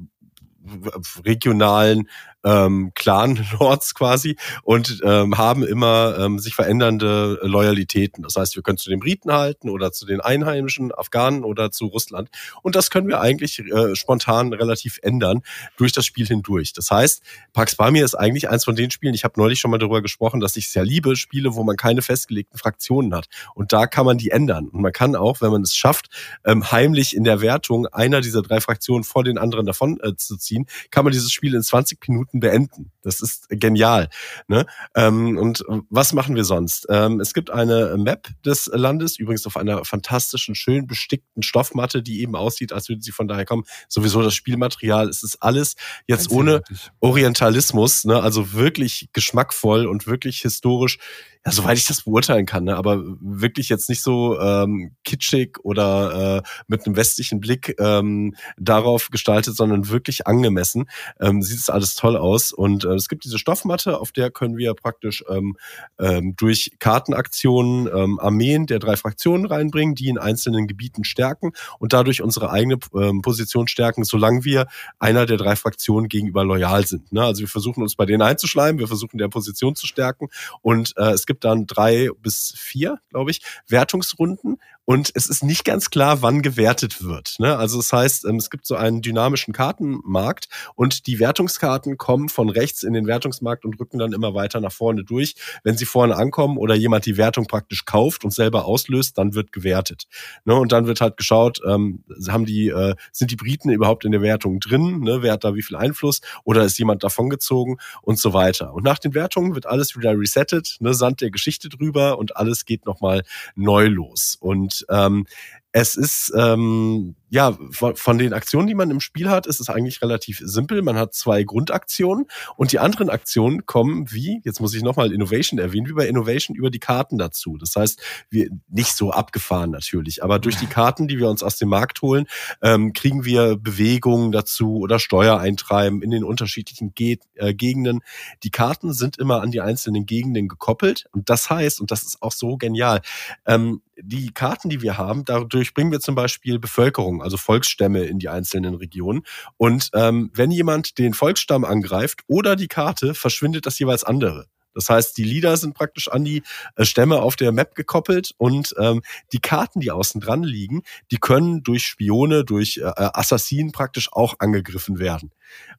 regionalen ähm, Clan-Lords quasi und ähm, haben immer ähm, sich verändernde Loyalitäten. Das heißt, wir können zu den Briten halten oder zu den einheimischen Afghanen oder zu Russland. Und das können wir eigentlich äh, spontan relativ ändern durch das Spiel hindurch. Das heißt, Pax Pamir ist eigentlich eins von den Spielen, ich habe neulich schon mal darüber gesprochen, dass ich ja liebe, Spiele, wo man keine festgelegten Fraktionen hat. Und da kann man die ändern. Und man kann auch, wenn man es schafft, ähm, heimlich in der Wertung einer dieser drei Fraktionen vor den anderen davon äh, zu ziehen, kann man dieses Spiel in 20 Minuten beenden. Das ist genial. Ne? Ähm, und was machen wir sonst? Ähm, es gibt eine Map des Landes, übrigens auf einer fantastischen, schön bestickten Stoffmatte, die eben aussieht, als würde sie von daher kommen. Sowieso das Spielmaterial, es ist alles jetzt ohne. Orientalismus, ne? also wirklich geschmackvoll und wirklich historisch, ja, soweit ich das beurteilen kann, ne? aber wirklich jetzt nicht so ähm, kitschig oder äh, mit einem westlichen Blick ähm, darauf gestaltet, sondern wirklich angemessen. Ähm, sieht es alles toll aus und äh, es gibt diese Stoffmatte, auf der können wir praktisch ähm, ähm, durch Kartenaktionen ähm, Armeen der drei Fraktionen reinbringen, die in einzelnen Gebieten stärken und dadurch unsere eigene ähm, Position stärken, solange wir einer der drei Fraktionen gegenüber loyal sind. Ne? Also wir versuchen uns bei denen einzuschleimen, wir versuchen der Position zu stärken und äh, es gibt dann drei bis vier, glaube ich, Wertungsrunden und es ist nicht ganz klar, wann gewertet wird. Ne? Also das heißt, ähm, es gibt so einen dynamischen Kartenmarkt und die Wertungskarten kommen von rechts in den Wertungsmarkt und rücken dann immer weiter nach vorne durch. Wenn sie vorne ankommen oder jemand die Wertung praktisch kauft und selber auslöst, dann wird gewertet. Ne? Und dann wird halt geschaut, ähm, haben die, äh, sind die Briten überhaupt in der Wertung drin? Ne? Wer hat da wie viel Einfluss? Oder ist jemand davongezogen und so weiter? Und nach den Wertungen wird alles wieder resettet, ne? Sand der Geschichte drüber und alles geht nochmal neu los. Und ähm, es ist ähm, ja von, den Aktionen, die man im Spiel hat, ist es eigentlich relativ simpel. Man hat zwei Grundaktionen und die anderen Aktionen kommen wie, jetzt muss ich nochmal Innovation erwähnen, wie bei Innovation über die Karten dazu. Das heißt, wir nicht so abgefahren natürlich, aber durch die Karten, die wir uns aus dem Markt holen, ähm, kriegen wir Bewegungen dazu oder Steuereintreiben in den unterschiedlichen Ge äh, Gegenden. Die Karten sind immer an die einzelnen Gegenden gekoppelt und das heißt, und das ist auch so genial, ähm, die Karten, die wir haben, dadurch bringen wir zum Beispiel Bevölkerung, also Volksstämme in die einzelnen Regionen. Und ähm, wenn jemand den Volksstamm angreift oder die Karte, verschwindet das jeweils andere. Das heißt, die Lieder sind praktisch an die äh, Stämme auf der Map gekoppelt und ähm, die Karten, die außen dran liegen, die können durch Spione, durch äh, Assassinen praktisch auch angegriffen werden.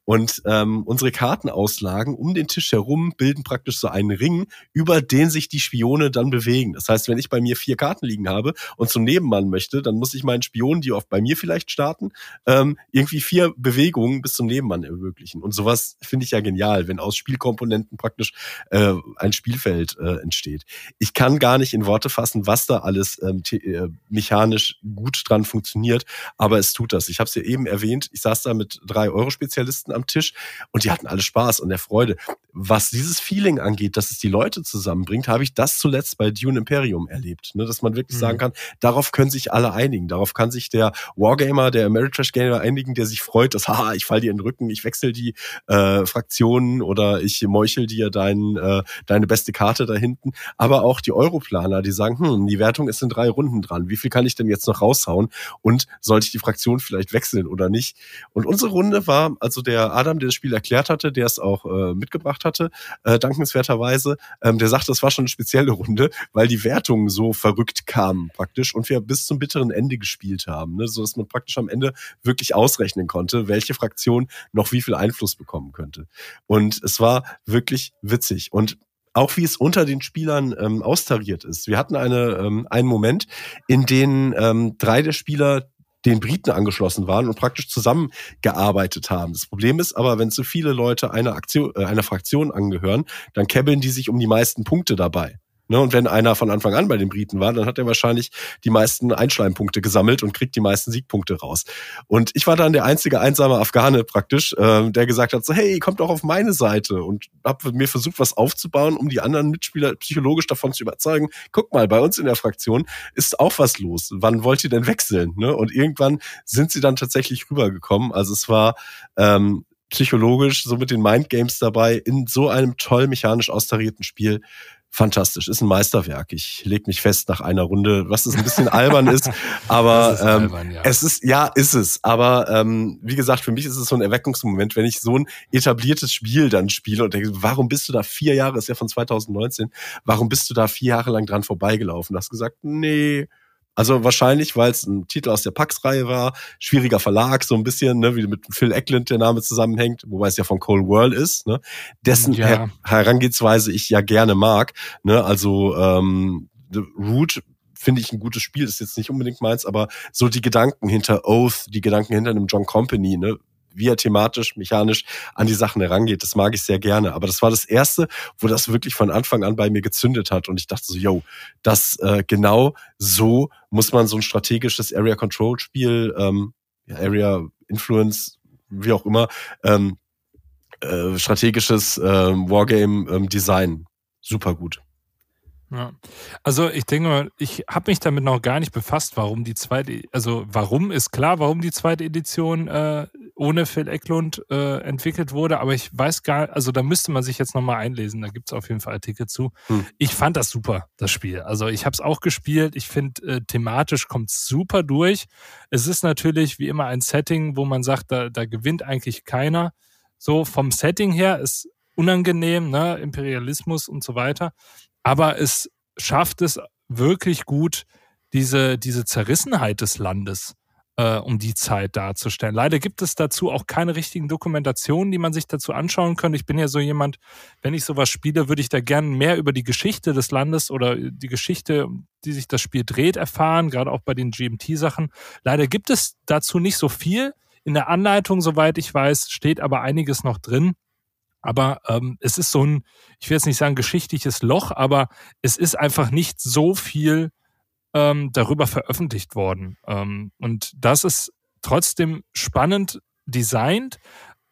Und ähm, unsere Kartenauslagen um den Tisch herum bilden praktisch so einen Ring, über den sich die Spione dann bewegen. Das heißt, wenn ich bei mir vier Karten liegen habe und zum Nebenmann möchte, dann muss ich meinen Spionen, die oft bei mir vielleicht starten, ähm, irgendwie vier Bewegungen bis zum Nebenmann ermöglichen. Und sowas finde ich ja genial, wenn aus Spielkomponenten praktisch äh, ein Spielfeld äh, entsteht. Ich kann gar nicht in Worte fassen, was da alles ähm, äh, mechanisch gut dran funktioniert, aber es tut das. Ich habe es ja eben erwähnt, ich saß da mit drei Euro-Spezialisten am Tisch und die hatten alle Spaß und der Freude. Was dieses Feeling angeht, dass es die Leute zusammenbringt, habe ich das zuletzt bei Dune Imperium erlebt. Ne? Dass man wirklich mhm. sagen kann, darauf können sich alle einigen. Darauf kann sich der Wargamer, der Ameritrash Gamer einigen, der sich freut, dass, haha, ich fall dir in den Rücken, ich wechsle die äh, Fraktionen oder ich meuchel dir dein, äh, deine beste Karte da hinten. Aber auch die Europlaner, die sagen, hm, die Wertung ist in drei Runden dran. Wie viel kann ich denn jetzt noch raushauen? Und sollte ich die Fraktion vielleicht wechseln oder nicht? Und unsere Runde war, also der Adam, der das Spiel erklärt hatte, der es auch äh, mitgebracht hatte, äh, dankenswerterweise, ähm, der sagte, das war schon eine spezielle Runde, weil die Wertungen so verrückt kamen praktisch und wir bis zum bitteren Ende gespielt haben, ne, so dass man praktisch am Ende wirklich ausrechnen konnte, welche Fraktion noch wie viel Einfluss bekommen könnte. Und es war wirklich witzig und auch wie es unter den Spielern ähm, austariert ist. Wir hatten eine, ähm, einen Moment, in dem ähm, drei der Spieler den Briten angeschlossen waren und praktisch zusammengearbeitet haben. Das Problem ist aber, wenn zu viele Leute einer Aktion, äh, einer Fraktion angehören, dann kebbeln die sich um die meisten Punkte dabei. Ne, und wenn einer von Anfang an bei den Briten war, dann hat er wahrscheinlich die meisten Einschleimpunkte gesammelt und kriegt die meisten Siegpunkte raus. Und ich war dann der einzige einsame Afghane praktisch, äh, der gesagt hat, so hey, kommt doch auf meine Seite und habe mir versucht, was aufzubauen, um die anderen Mitspieler psychologisch davon zu überzeugen. Guck mal, bei uns in der Fraktion ist auch was los. Wann wollt ihr denn wechseln? Ne? Und irgendwann sind sie dann tatsächlich rübergekommen. Also es war ähm, psychologisch so mit den Mindgames dabei in so einem toll mechanisch austarierten Spiel fantastisch, ist ein Meisterwerk. Ich leg mich fest nach einer Runde, was es ein bisschen albern ist, aber ist ähm, albern, ja. es ist, ja, ist es. Aber ähm, wie gesagt, für mich ist es so ein Erweckungsmoment, wenn ich so ein etabliertes Spiel dann spiele und denke, warum bist du da vier Jahre, ist ja von 2019, warum bist du da vier Jahre lang dran vorbeigelaufen? Du hast gesagt, nee, also wahrscheinlich, weil es ein Titel aus der Pax-Reihe war, schwieriger Verlag, so ein bisschen, ne, wie mit Phil Eckland der Name zusammenhängt, wobei es ja von Cole World ist, ne, dessen ja. Her Herangehensweise ich ja gerne mag. Ne, also ähm, Root finde ich ein gutes Spiel, ist jetzt nicht unbedingt meins, aber so die Gedanken hinter Oath, die Gedanken hinter einem John Company, ne, wie er thematisch, mechanisch an die Sachen herangeht. Das mag ich sehr gerne. Aber das war das erste, wo das wirklich von Anfang an bei mir gezündet hat. Und ich dachte so, yo, das äh, genau so muss man so ein strategisches Area Control Spiel, ähm, Area Influence, wie auch immer, ähm, äh, strategisches ähm, Wargame ähm, Design. Super gut. Ja. Also ich denke mal, ich habe mich damit noch gar nicht befasst, warum die zweite, also warum ist klar, warum die zweite Edition äh, ohne Phil Eklund äh, entwickelt wurde, aber ich weiß gar, also da müsste man sich jetzt nochmal einlesen, da gibt es auf jeden Fall Artikel zu. Hm. Ich fand das super, das Spiel. Also ich habe es auch gespielt, ich finde äh, thematisch kommt super durch. Es ist natürlich wie immer ein Setting, wo man sagt, da, da gewinnt eigentlich keiner. So vom Setting her ist unangenehm, ne? Imperialismus und so weiter aber es schafft es wirklich gut, diese, diese Zerrissenheit des Landes äh, um die Zeit darzustellen. Leider gibt es dazu auch keine richtigen Dokumentationen, die man sich dazu anschauen könnte. Ich bin ja so jemand, wenn ich sowas spiele, würde ich da gerne mehr über die Geschichte des Landes oder die Geschichte, die sich das Spiel dreht, erfahren, gerade auch bei den GMT-Sachen. Leider gibt es dazu nicht so viel. In der Anleitung, soweit ich weiß, steht aber einiges noch drin. Aber ähm, es ist so ein, ich will jetzt nicht sagen geschichtliches Loch, aber es ist einfach nicht so viel ähm, darüber veröffentlicht worden. Ähm, und das ist trotzdem spannend designt,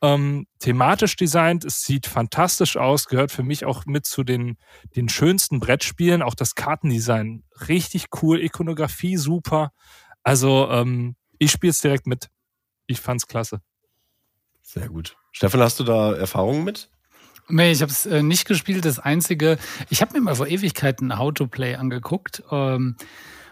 ähm, thematisch designt. Es sieht fantastisch aus, gehört für mich auch mit zu den, den schönsten Brettspielen. Auch das Kartendesign richtig cool, Ikonografie super. Also ähm, ich spiele es direkt mit. Ich fand's klasse. Sehr gut. Stefan, hast du da Erfahrungen mit? Nee, ich habe es äh, nicht gespielt. Das Einzige, ich habe mir mal vor Ewigkeiten How to Play angeguckt. Ähm,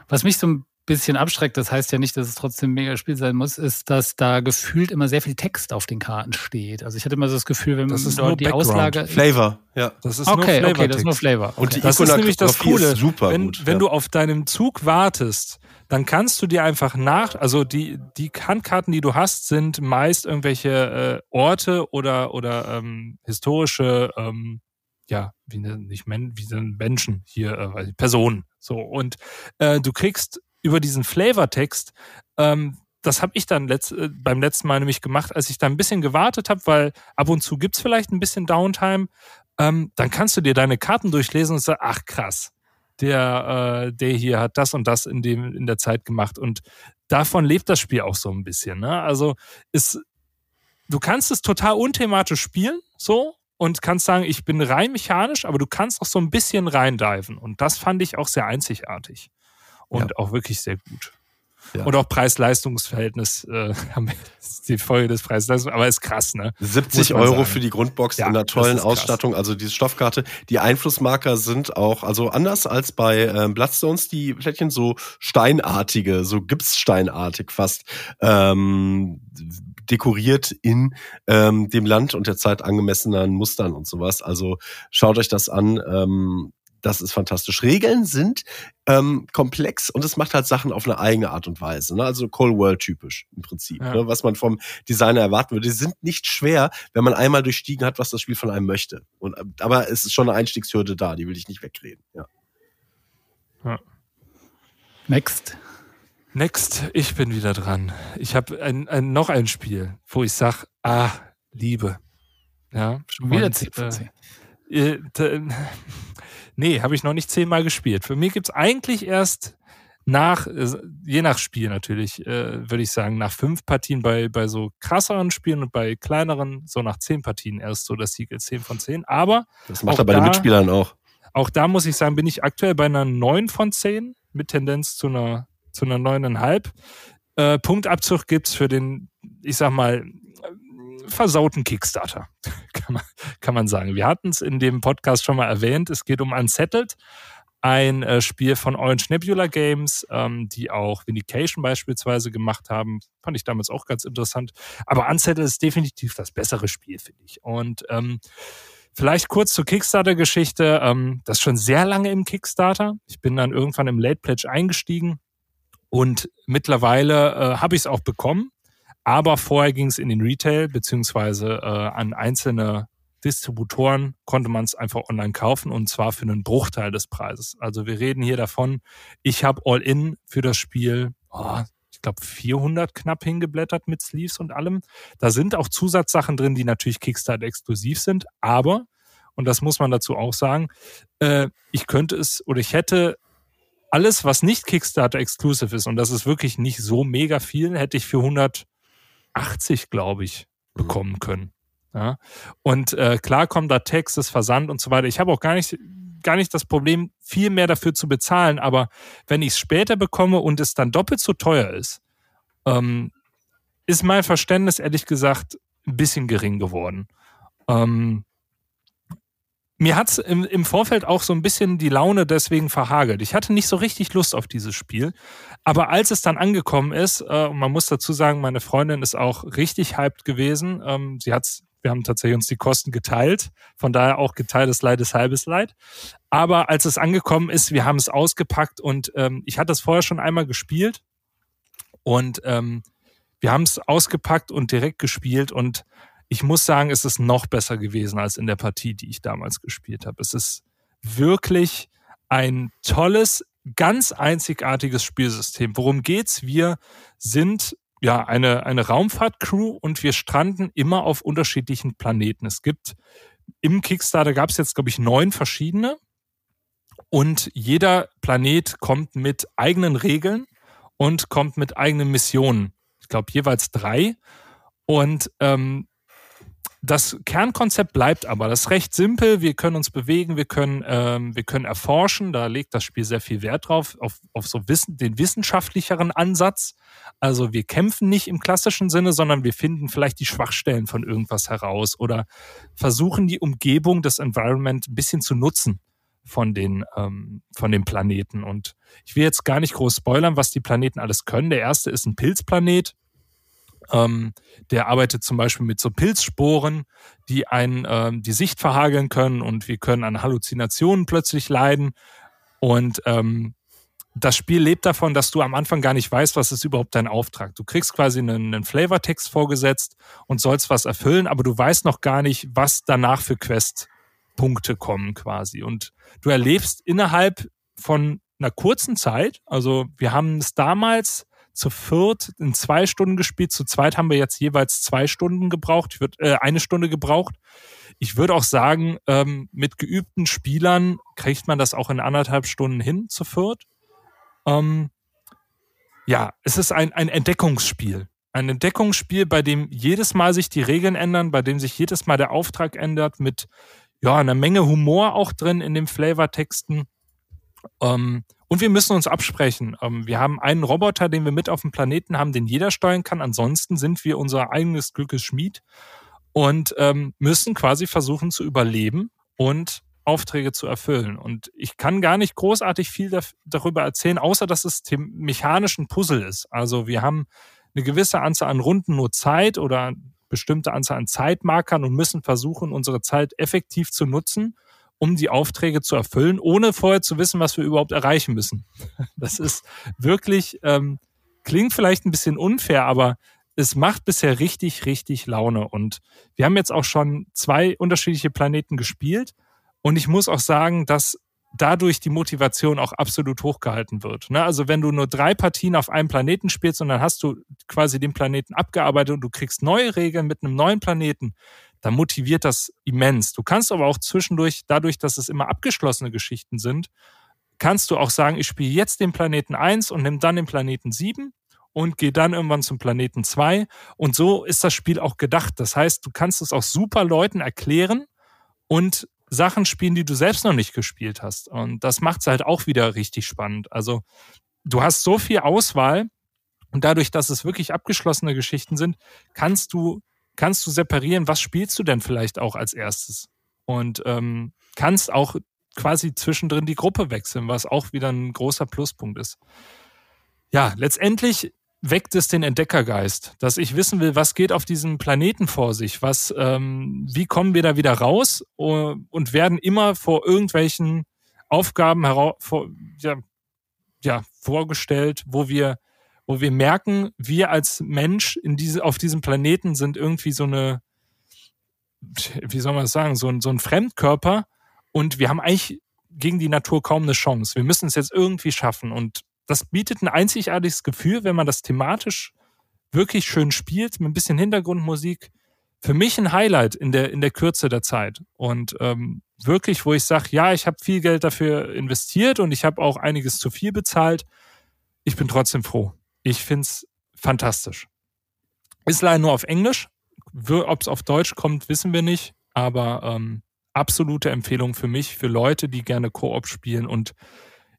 was mich so ein bisschen abschreckt, das heißt ja nicht, dass es trotzdem ein mega Spiel sein muss, ist, dass da gefühlt immer sehr viel Text auf den Karten steht. Also ich hatte immer so das Gefühl, wenn man dort die Background. Auslage. Flavor, ja. Das ist okay, nur okay, das ist nur Flavor. Okay. Und die das ist nämlich das Coole. Super wenn, gut, wenn ja. du auf deinem Zug wartest, dann kannst du dir einfach nach, also die, die Handkarten, die du hast, sind meist irgendwelche äh, Orte oder, oder ähm, historische, ähm, ja, wie nicht Men wie sind Menschen hier, äh, Personen. So, und äh, du kriegst über diesen Flavortext ähm, das habe ich dann letzt, äh, beim letzten Mal nämlich gemacht, als ich da ein bisschen gewartet habe, weil ab und zu gibt's vielleicht ein bisschen Downtime. Ähm, dann kannst du dir deine Karten durchlesen und sagen, ach krass, der, äh, der hier hat das und das in, dem, in der Zeit gemacht. Und davon lebt das Spiel auch so ein bisschen. Ne? Also ist, du kannst es total unthematisch spielen, so, und kannst sagen, ich bin rein mechanisch, aber du kannst auch so ein bisschen reindiven. Und das fand ich auch sehr einzigartig. Und ja. auch wirklich sehr gut. Ja. Und auch Preis-Leistungs-Verhältnis, äh, die Folge des Preis-Leistungs, aber ist krass, ne? 70 Euro für die Grundbox ja, in einer tollen Ausstattung, also diese Stoffkarte. Die Einflussmarker sind auch, also anders als bei ähm, Bloodstones, die Plättchen so steinartige, so Gipssteinartig fast, ähm, dekoriert in ähm, dem Land und der Zeit angemessenen Mustern und sowas. Also schaut euch das an. Ähm, das ist fantastisch. Regeln sind ähm, komplex und es macht halt Sachen auf eine eigene Art und Weise. Ne? Also Cold World typisch im Prinzip. Ja. Ne? Was man vom Designer erwarten würde. Die sind nicht schwer, wenn man einmal durchstiegen hat, was das Spiel von einem möchte. Und, äh, aber es ist schon eine Einstiegshürde da, die will ich nicht wegreden. Ja. ja. Next. Next, ich bin wieder dran. Ich habe ein, ein, noch ein Spiel, wo ich sage, ah, Liebe. Ja, schon wieder CPC. Äh, äh, Nee, habe ich noch nicht zehnmal gespielt. Für mich gibt's eigentlich erst nach, äh, je nach Spiel natürlich, äh, würde ich sagen, nach fünf Partien bei, bei so krasseren Spielen und bei kleineren, so nach zehn Partien erst so das Siegel 10 von 10. Aber. Das macht er bei da, den Mitspielern auch. Auch da muss ich sagen, bin ich aktuell bei einer 9 von 10 mit Tendenz zu einer, zu einer 9,5. Äh, Punktabzug gibt's für den, ich sag mal, versauten Kickstarter, kann man, kann man sagen. Wir hatten es in dem Podcast schon mal erwähnt. Es geht um Unsettled, ein äh, Spiel von Orange Nebula Games, ähm, die auch Vindication beispielsweise gemacht haben. Fand ich damals auch ganz interessant. Aber Unsettled ist definitiv das bessere Spiel, finde ich. Und ähm, Vielleicht kurz zur Kickstarter-Geschichte. Ähm, das ist schon sehr lange im Kickstarter. Ich bin dann irgendwann im Late Pledge eingestiegen und mittlerweile äh, habe ich es auch bekommen. Aber vorher ging es in den Retail beziehungsweise äh, an einzelne Distributoren konnte man es einfach online kaufen und zwar für einen Bruchteil des Preises. Also wir reden hier davon, ich habe All-In für das Spiel, oh, ich glaube 400 knapp hingeblättert mit Sleeves und allem. Da sind auch Zusatzsachen drin, die natürlich Kickstarter exklusiv sind, aber, und das muss man dazu auch sagen, äh, ich könnte es oder ich hätte alles, was nicht Kickstarter exklusiv ist, und das ist wirklich nicht so mega viel, hätte ich für 100 80, glaube ich, mhm. bekommen können. Ja? Und äh, klar kommt da Text, das Versand und so weiter. Ich habe auch gar nicht, gar nicht das Problem, viel mehr dafür zu bezahlen. Aber wenn ich es später bekomme und es dann doppelt so teuer ist, ähm, ist mein Verständnis ehrlich gesagt ein bisschen gering geworden. Ähm, mir hat's im, im Vorfeld auch so ein bisschen die Laune deswegen verhagelt. Ich hatte nicht so richtig Lust auf dieses Spiel. Aber als es dann angekommen ist, äh, man muss dazu sagen, meine Freundin ist auch richtig hyped gewesen. Ähm, sie hat's, wir haben tatsächlich uns die Kosten geteilt. Von daher auch geteiltes Leid ist halbes Leid. Aber als es angekommen ist, wir haben es ausgepackt und ähm, ich hatte es vorher schon einmal gespielt. Und ähm, wir haben es ausgepackt und direkt gespielt und ich muss sagen, es ist noch besser gewesen als in der Partie, die ich damals gespielt habe. Es ist wirklich ein tolles, ganz einzigartiges Spielsystem. Worum geht's? Wir sind ja eine, eine Raumfahrtcrew und wir stranden immer auf unterschiedlichen Planeten. Es gibt im Kickstarter gab es jetzt, glaube ich, neun verschiedene. Und jeder Planet kommt mit eigenen Regeln und kommt mit eigenen Missionen. Ich glaube, jeweils drei. Und ähm, das Kernkonzept bleibt aber. Das ist recht simpel. Wir können uns bewegen, wir können, ähm, wir können erforschen. Da legt das Spiel sehr viel Wert drauf, auf, auf so Wissen, den wissenschaftlicheren Ansatz. Also wir kämpfen nicht im klassischen Sinne, sondern wir finden vielleicht die Schwachstellen von irgendwas heraus oder versuchen die Umgebung, das Environment ein bisschen zu nutzen von den, ähm, von den Planeten. Und ich will jetzt gar nicht groß spoilern, was die Planeten alles können. Der erste ist ein Pilzplanet ähm, der arbeitet zum Beispiel mit so Pilzsporen, die einen ähm, die Sicht verhageln können und wir können an Halluzinationen plötzlich leiden. Und ähm, das Spiel lebt davon, dass du am Anfang gar nicht weißt, was ist überhaupt dein Auftrag. Du kriegst quasi einen, einen Flavortext vorgesetzt und sollst was erfüllen, aber du weißt noch gar nicht, was danach für Questpunkte kommen quasi. Und du erlebst innerhalb von einer kurzen Zeit, also wir haben es damals zu viert in zwei Stunden gespielt, zu zweit haben wir jetzt jeweils zwei Stunden gebraucht, ich würd, äh, eine Stunde gebraucht. Ich würde auch sagen, ähm, mit geübten Spielern kriegt man das auch in anderthalb Stunden hin zu viert. Ähm, ja, es ist ein, ein Entdeckungsspiel. Ein Entdeckungsspiel, bei dem jedes Mal sich die Regeln ändern, bei dem sich jedes Mal der Auftrag ändert, mit ja, einer Menge Humor auch drin in den Flavortexten. Ähm, und wir müssen uns absprechen. Ähm, wir haben einen Roboter, den wir mit auf dem Planeten haben, den jeder steuern kann. Ansonsten sind wir unser eigenes Glückes Schmied und ähm, müssen quasi versuchen zu überleben und Aufträge zu erfüllen. Und ich kann gar nicht großartig viel darüber erzählen, außer dass es mechanisch ein Puzzle ist. Also wir haben eine gewisse Anzahl an Runden nur Zeit oder bestimmte Anzahl an Zeitmarkern und müssen versuchen, unsere Zeit effektiv zu nutzen, um die Aufträge zu erfüllen, ohne vorher zu wissen, was wir überhaupt erreichen müssen. Das ist wirklich, ähm, klingt vielleicht ein bisschen unfair, aber es macht bisher richtig, richtig Laune. Und wir haben jetzt auch schon zwei unterschiedliche Planeten gespielt. Und ich muss auch sagen, dass dadurch die Motivation auch absolut hochgehalten wird. Ne? Also wenn du nur drei Partien auf einem Planeten spielst und dann hast du quasi den Planeten abgearbeitet und du kriegst neue Regeln mit einem neuen Planeten, dann motiviert das immens. Du kannst aber auch zwischendurch, dadurch, dass es immer abgeschlossene Geschichten sind, kannst du auch sagen, ich spiele jetzt den Planeten 1 und nimm dann den Planeten 7 und gehe dann irgendwann zum Planeten 2. Und so ist das Spiel auch gedacht. Das heißt, du kannst es auch super Leuten erklären und Sachen spielen, die du selbst noch nicht gespielt hast. Und das macht es halt auch wieder richtig spannend. Also du hast so viel Auswahl und dadurch, dass es wirklich abgeschlossene Geschichten sind, kannst du, kannst du separieren, was spielst du denn vielleicht auch als erstes. Und ähm, kannst auch quasi zwischendrin die Gruppe wechseln, was auch wieder ein großer Pluspunkt ist. Ja, letztendlich weckt es den Entdeckergeist, dass ich wissen will, was geht auf diesem Planeten vor sich, was, ähm, wie kommen wir da wieder raus und werden immer vor irgendwelchen Aufgaben heraus, vor, ja, ja, vorgestellt, wo wir, wo wir merken, wir als Mensch in diese, auf diesem Planeten sind irgendwie so eine, wie soll man das sagen, so ein, so ein Fremdkörper und wir haben eigentlich gegen die Natur kaum eine Chance. Wir müssen es jetzt irgendwie schaffen und das bietet ein einzigartiges Gefühl, wenn man das thematisch wirklich schön spielt, mit ein bisschen Hintergrundmusik. Für mich ein Highlight in der, in der Kürze der Zeit. Und ähm, wirklich, wo ich sage, ja, ich habe viel Geld dafür investiert und ich habe auch einiges zu viel bezahlt. Ich bin trotzdem froh. Ich find's fantastisch. Ist leider nur auf Englisch. Ob es auf Deutsch kommt, wissen wir nicht. Aber ähm, absolute Empfehlung für mich, für Leute, die gerne Koop spielen und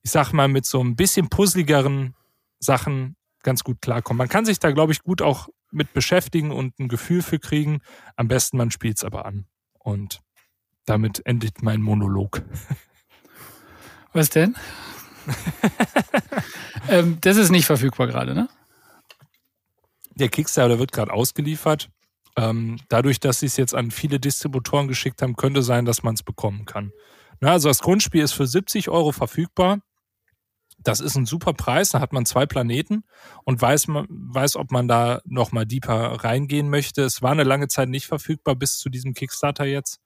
ich sag mal, mit so ein bisschen puzzligeren Sachen ganz gut klarkommen. Man kann sich da, glaube ich, gut auch mit beschäftigen und ein Gefühl für kriegen. Am besten man spielt es aber an. Und damit endet mein Monolog. Was denn? ähm, das ist nicht verfügbar gerade, ne? Der Kickstarter wird gerade ausgeliefert. Ähm, dadurch, dass sie es jetzt an viele Distributoren geschickt haben, könnte sein, dass man es bekommen kann. Na, also das Grundspiel ist für 70 Euro verfügbar das ist ein super Preis, da hat man zwei Planeten und weiß, weiß ob man da nochmal deeper reingehen möchte. Es war eine lange Zeit nicht verfügbar bis zu diesem Kickstarter jetzt.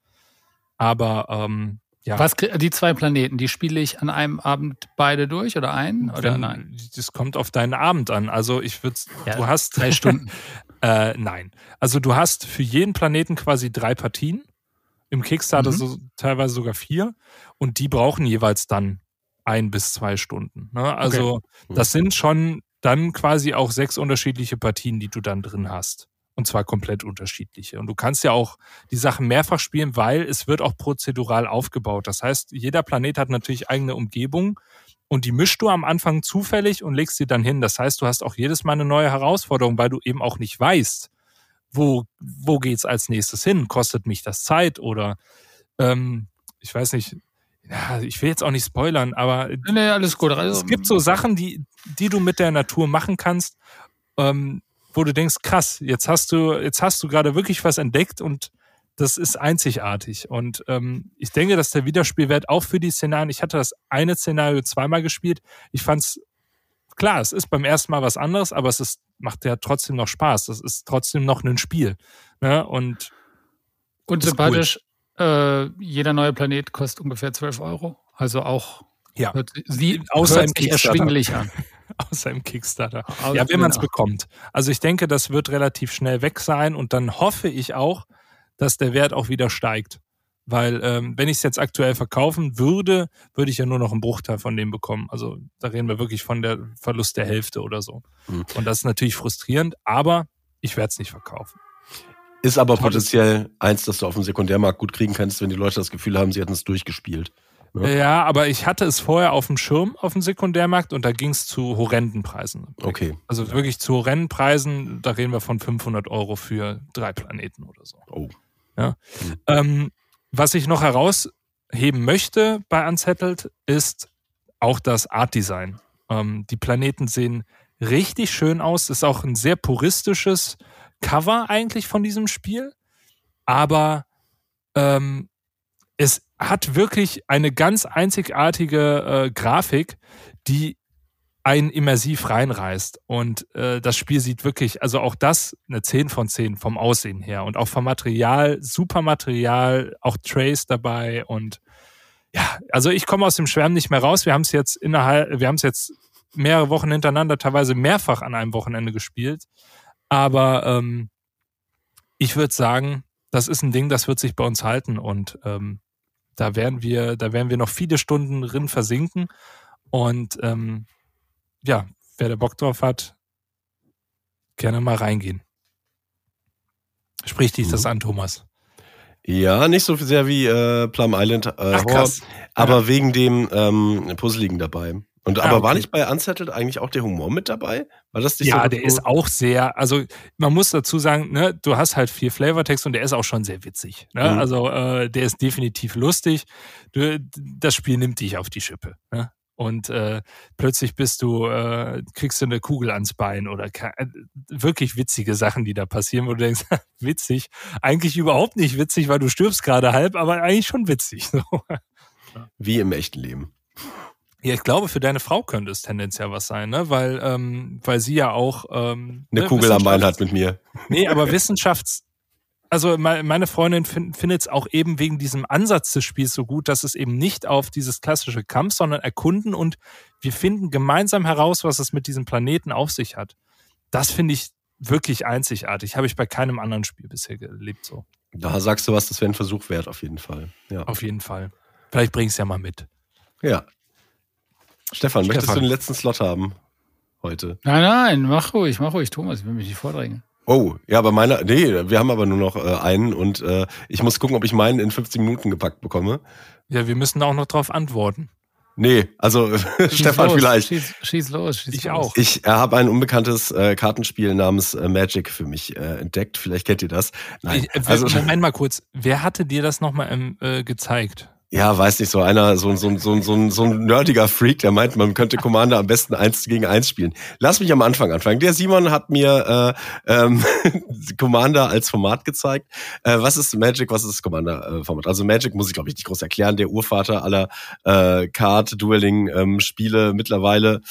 Aber ähm, ja. Was die zwei Planeten, die spiele ich an einem Abend beide durch oder einen oder Wenn, nein? Das kommt auf deinen Abend an. Also ich würde, ja, du hast drei Stunden. äh, nein, also du hast für jeden Planeten quasi drei Partien. Im Kickstarter mhm. so teilweise sogar vier und die brauchen jeweils dann ein bis zwei Stunden. Ne? Also okay. das sind schon dann quasi auch sechs unterschiedliche Partien, die du dann drin hast. Und zwar komplett unterschiedliche. Und du kannst ja auch die Sachen mehrfach spielen, weil es wird auch prozedural aufgebaut. Das heißt, jeder Planet hat natürlich eigene Umgebung und die mischst du am Anfang zufällig und legst sie dann hin. Das heißt, du hast auch jedes Mal eine neue Herausforderung, weil du eben auch nicht weißt, wo, wo geht's als nächstes hin? Kostet mich das Zeit oder ähm, ich weiß nicht, ja, ich will jetzt auch nicht spoilern, aber nee, alles gut. Also, es gibt so Sachen, die, die du mit der Natur machen kannst, ähm, wo du denkst, krass, jetzt hast du, jetzt hast du gerade wirklich was entdeckt und das ist einzigartig. Und ähm, ich denke, dass der Wiederspielwert auch für die Szenarien, ich hatte das eine Szenario zweimal gespielt. Ich fand's klar, es ist beim ersten Mal was anderes, aber es ist, macht ja trotzdem noch Spaß. Das ist trotzdem noch ein Spiel. Ne? Und, Und sympathisch, cool. äh, jeder neue Planet kostet ungefähr 12 Euro. Also auch ja. hört, sie außer hört sich erschwinglich an. Außer im Kickstarter. Außer ja, wenn man es bekommt. Also ich denke, das wird relativ schnell weg sein und dann hoffe ich auch, dass der Wert auch wieder steigt. Weil ähm, wenn ich es jetzt aktuell verkaufen würde, würde ich ja nur noch einen Bruchteil von dem bekommen. Also da reden wir wirklich von der Verlust der Hälfte oder so. Mhm. Und das ist natürlich frustrierend, aber ich werde es nicht verkaufen. Ist aber potenziell eins, das du auf dem Sekundärmarkt gut kriegen kannst, wenn die Leute das Gefühl haben, sie hätten es durchgespielt. Ja. aber ich hatte es vorher auf dem Schirm auf dem Sekundärmarkt und da ging es zu horrenden Preisen. Okay. Also wirklich zu horrenden Preisen, da reden wir von 500 Euro für drei Planeten oder so. Oh. Ja. Mhm. Ähm, was ich noch herausheben möchte bei Unsettled ist auch das Art Design. Ähm, die Planeten sehen richtig schön aus. Ist auch ein sehr puristisches Cover eigentlich von diesem Spiel. Aber ähm, es hat wirklich eine ganz einzigartige äh, Grafik, die einen immersiv reinreißt. Und äh, das Spiel sieht wirklich, also auch das eine 10 von 10 vom Aussehen her und auch vom Material, super Material, auch Trace dabei und ja, also ich komme aus dem Schwärmen nicht mehr raus. Wir haben es jetzt innerhalb, wir haben es jetzt mehrere Wochen hintereinander, teilweise mehrfach an einem Wochenende gespielt. Aber ähm, ich würde sagen, das ist ein Ding, das wird sich bei uns halten und ähm, da werden wir, da werden wir noch viele Stunden drin versinken. Und ähm, ja, wer da Bock drauf hat, gerne mal reingehen. Sprich dich mhm. das an, Thomas. Ja, nicht so sehr wie äh, Plum Island äh, Ach, Horror, aber ja. wegen dem ähm, Puzzligen dabei. Und aber ah, okay. war nicht bei Unsettled eigentlich auch der Humor mit dabei? War das ja, so der ist auch sehr, also man muss dazu sagen, ne, du hast halt viel Flavortext und der ist auch schon sehr witzig. Ne? Mhm. Also äh, der ist definitiv lustig. Du, das Spiel nimmt dich auf die Schippe. Ne? und äh, plötzlich bist du, äh, kriegst du eine Kugel ans Bein oder äh, wirklich witzige Sachen, die da passieren, wo du denkst, witzig, eigentlich überhaupt nicht witzig, weil du stirbst gerade halb, aber eigentlich schon witzig. So. Wie im echten Leben. Ja, ich glaube, für deine Frau könnte es tendenziell was sein, ne? Weil, ähm, weil sie ja auch ähm, eine ne, Kugel am Bein hat mit mir. Nee, aber Wissenschafts also meine Freundin findet es auch eben wegen diesem Ansatz des Spiels so gut, dass es eben nicht auf dieses klassische Kampf, sondern erkunden und wir finden gemeinsam heraus, was es mit diesem Planeten auf sich hat. Das finde ich wirklich einzigartig. Habe ich bei keinem anderen Spiel bisher erlebt so. Da sagst du was, das wäre ein Versuch wert, auf jeden Fall. Ja. Auf jeden Fall. Vielleicht bring es ja mal mit. Ja. Stefan, Stefan, möchtest du den letzten Slot haben heute? Nein, nein, mach ruhig, mach ruhig, Thomas, ich will mich nicht vordrängen. Oh, ja, aber meiner, nee, wir haben aber nur noch äh, einen und äh, ich muss gucken, ob ich meinen in 15 Minuten gepackt bekomme. Ja, wir müssen auch noch drauf antworten. Nee, also Stefan los, vielleicht. Schieß, schieß los, schieß ich los. auch. Ich äh, habe ein unbekanntes äh, Kartenspiel namens äh, Magic für mich äh, entdeckt. Vielleicht kennt ihr das. Nein. Ich, äh, also, Moment mal kurz. Wer hatte dir das nochmal ähm, äh, gezeigt? Ja, weiß nicht, so einer, so, so, so, so, so ein nerdiger Freak, der meint, man könnte Commander am besten eins gegen eins spielen. Lass mich am Anfang anfangen. Der Simon hat mir äh, ähm, Commander als Format gezeigt. Äh, was ist Magic, was ist Commander-Format? Äh, also Magic muss ich, glaube ich, nicht groß erklären. Der Urvater aller äh, Card-Dueling-Spiele ähm, mittlerweile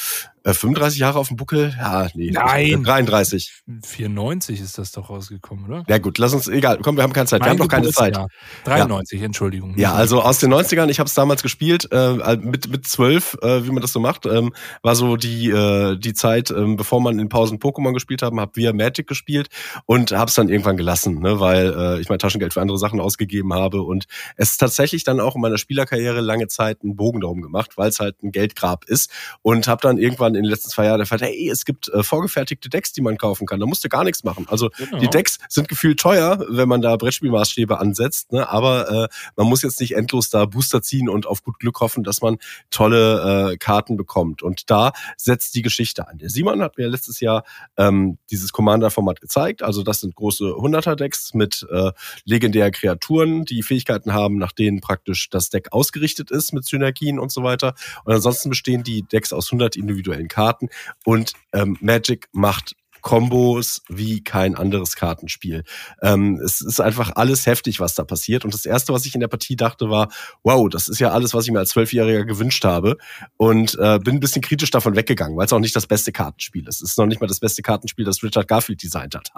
35 äh, Jahre auf dem Buckel? Ja, nee. Nein. 33. 94 ist das doch rausgekommen, oder? Ja gut, lass uns, egal, komm, wir haben keine Zeit. Mein wir haben doch keine Zeit. 93, ja. Entschuldigung. Ja, also aus den 90ern, ich habe es damals gespielt, äh, mit, mit 12, äh, wie man das so macht, ähm, war so die, äh, die Zeit, ähm, bevor man in Pausen Pokémon gespielt haben, habe via Magic gespielt und habe es dann irgendwann gelassen, ne, weil äh, ich mein Taschengeld für andere Sachen ausgegeben habe und es tatsächlich dann auch in meiner Spielerkarriere lange Zeit einen Bogen darum gemacht, weil es halt ein Geldgrab ist und habe dann irgendwann in den letzten zwei Jahren erfährt, hey, es gibt äh, vorgefertigte Decks, die man kaufen kann. Da musst du gar nichts machen. Also genau. die Decks sind gefühlt teuer, wenn man da Brettspielmaßstäbe ansetzt, ne? aber äh, man muss jetzt nicht endlos da Booster ziehen und auf gut Glück hoffen, dass man tolle äh, Karten bekommt. Und da setzt die Geschichte an. Der Simon hat mir letztes Jahr ähm, dieses Commander-Format gezeigt. Also das sind große 100er-Decks mit äh, legendären Kreaturen, die Fähigkeiten haben, nach denen praktisch das Deck ausgerichtet ist mit Synergien und so weiter. Und ansonsten bestehen die Decks aus 100 individuellen Karten und ähm, Magic macht Kombos wie kein anderes Kartenspiel. Ähm, es ist einfach alles heftig, was da passiert. Und das Erste, was ich in der Partie dachte, war, wow, das ist ja alles, was ich mir als Zwölfjähriger gewünscht habe. Und äh, bin ein bisschen kritisch davon weggegangen, weil es auch nicht das beste Kartenspiel ist. Es ist noch nicht mal das beste Kartenspiel, das Richard Garfield designt hat.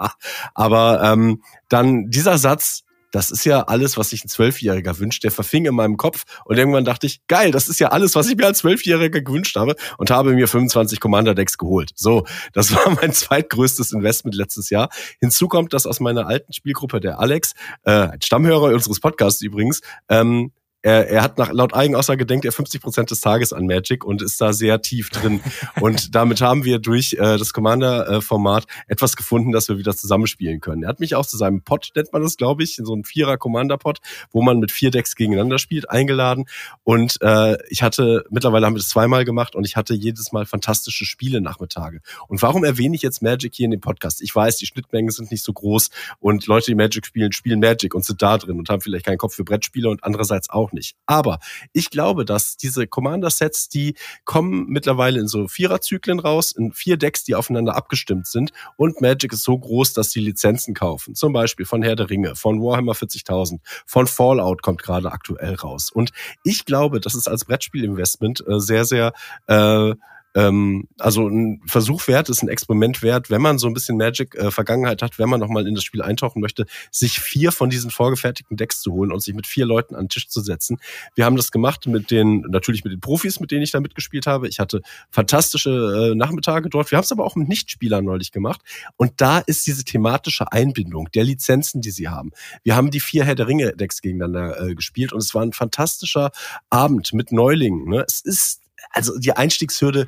Aber ähm, dann dieser Satz, das ist ja alles, was sich ein Zwölfjähriger wünscht. Der verfing in meinem Kopf und irgendwann dachte ich, geil, das ist ja alles, was ich mir als Zwölfjähriger gewünscht habe und habe mir 25 Commander-Decks geholt. So, das war mein zweitgrößtes Investment letztes Jahr. Hinzu kommt, dass aus meiner alten Spielgruppe der Alex, äh, ein Stammhörer unseres Podcasts übrigens, ähm, er, er hat nach, laut Eigenaussage denkt er 50 Prozent des Tages an Magic und ist da sehr tief drin. und damit haben wir durch äh, das Commander-Format etwas gefunden, dass wir wieder zusammenspielen können. Er hat mich auch zu seinem Pod, nennt man das, glaube ich, in so einem Vierer-Commander-Pod, wo man mit vier Decks gegeneinander spielt, eingeladen. Und äh, ich hatte, mittlerweile haben wir das zweimal gemacht und ich hatte jedes Mal fantastische Spiele Nachmittage. Und warum erwähne ich jetzt Magic hier in dem Podcast? Ich weiß, die Schnittmengen sind nicht so groß und Leute, die Magic spielen, spielen Magic und sind da drin und haben vielleicht keinen Kopf für Brettspiele und andererseits auch auch nicht. Aber ich glaube, dass diese Commander-Sets, die kommen mittlerweile in so Viererzyklen raus, in vier Decks, die aufeinander abgestimmt sind. Und Magic ist so groß, dass die Lizenzen kaufen. Zum Beispiel von Herr der Ringe, von Warhammer 40.000, von Fallout kommt gerade aktuell raus. Und ich glaube, dass es als Brettspielinvestment äh, sehr, sehr äh, ähm, also ein Versuch wert ist, ein Experiment wert, wenn man so ein bisschen Magic-Vergangenheit äh, hat, wenn man nochmal in das Spiel eintauchen möchte, sich vier von diesen vorgefertigten Decks zu holen und sich mit vier Leuten an den Tisch zu setzen. Wir haben das gemacht mit den, natürlich mit den Profis, mit denen ich da mitgespielt habe. Ich hatte fantastische äh, Nachmittage dort. Wir haben es aber auch mit Nichtspielern neulich gemacht. Und da ist diese thematische Einbindung der Lizenzen, die sie haben. Wir haben die vier Herr der Ringe-Decks gegeneinander äh, gespielt und es war ein fantastischer Abend mit Neulingen. Ne? Es ist also die Einstiegshürde,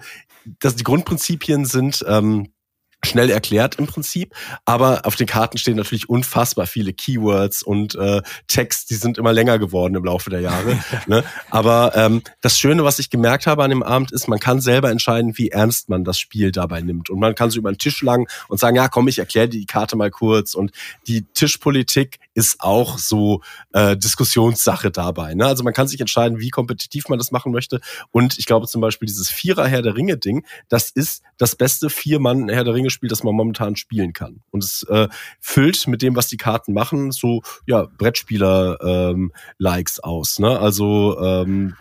dass die Grundprinzipien sind ähm, schnell erklärt im Prinzip, aber auf den Karten stehen natürlich unfassbar viele Keywords und äh, Text, die sind immer länger geworden im Laufe der Jahre. ne? Aber ähm, das Schöne, was ich gemerkt habe an dem Abend, ist, man kann selber entscheiden, wie ernst man das Spiel dabei nimmt. Und man kann so über den Tisch lang und sagen, ja komm, ich erkläre dir die Karte mal kurz. Und die Tischpolitik ist auch so äh, Diskussionssache dabei. Ne? Also man kann sich entscheiden, wie kompetitiv man das machen möchte. Und ich glaube zum Beispiel dieses Vierer Herr der Ringe Ding, das ist das beste Vier-Mann Herr der Ringe Spiel, das man momentan spielen kann. Und es äh, füllt mit dem, was die Karten machen, so ja Brettspieler-Likes ähm, aus. Ne? Also ähm,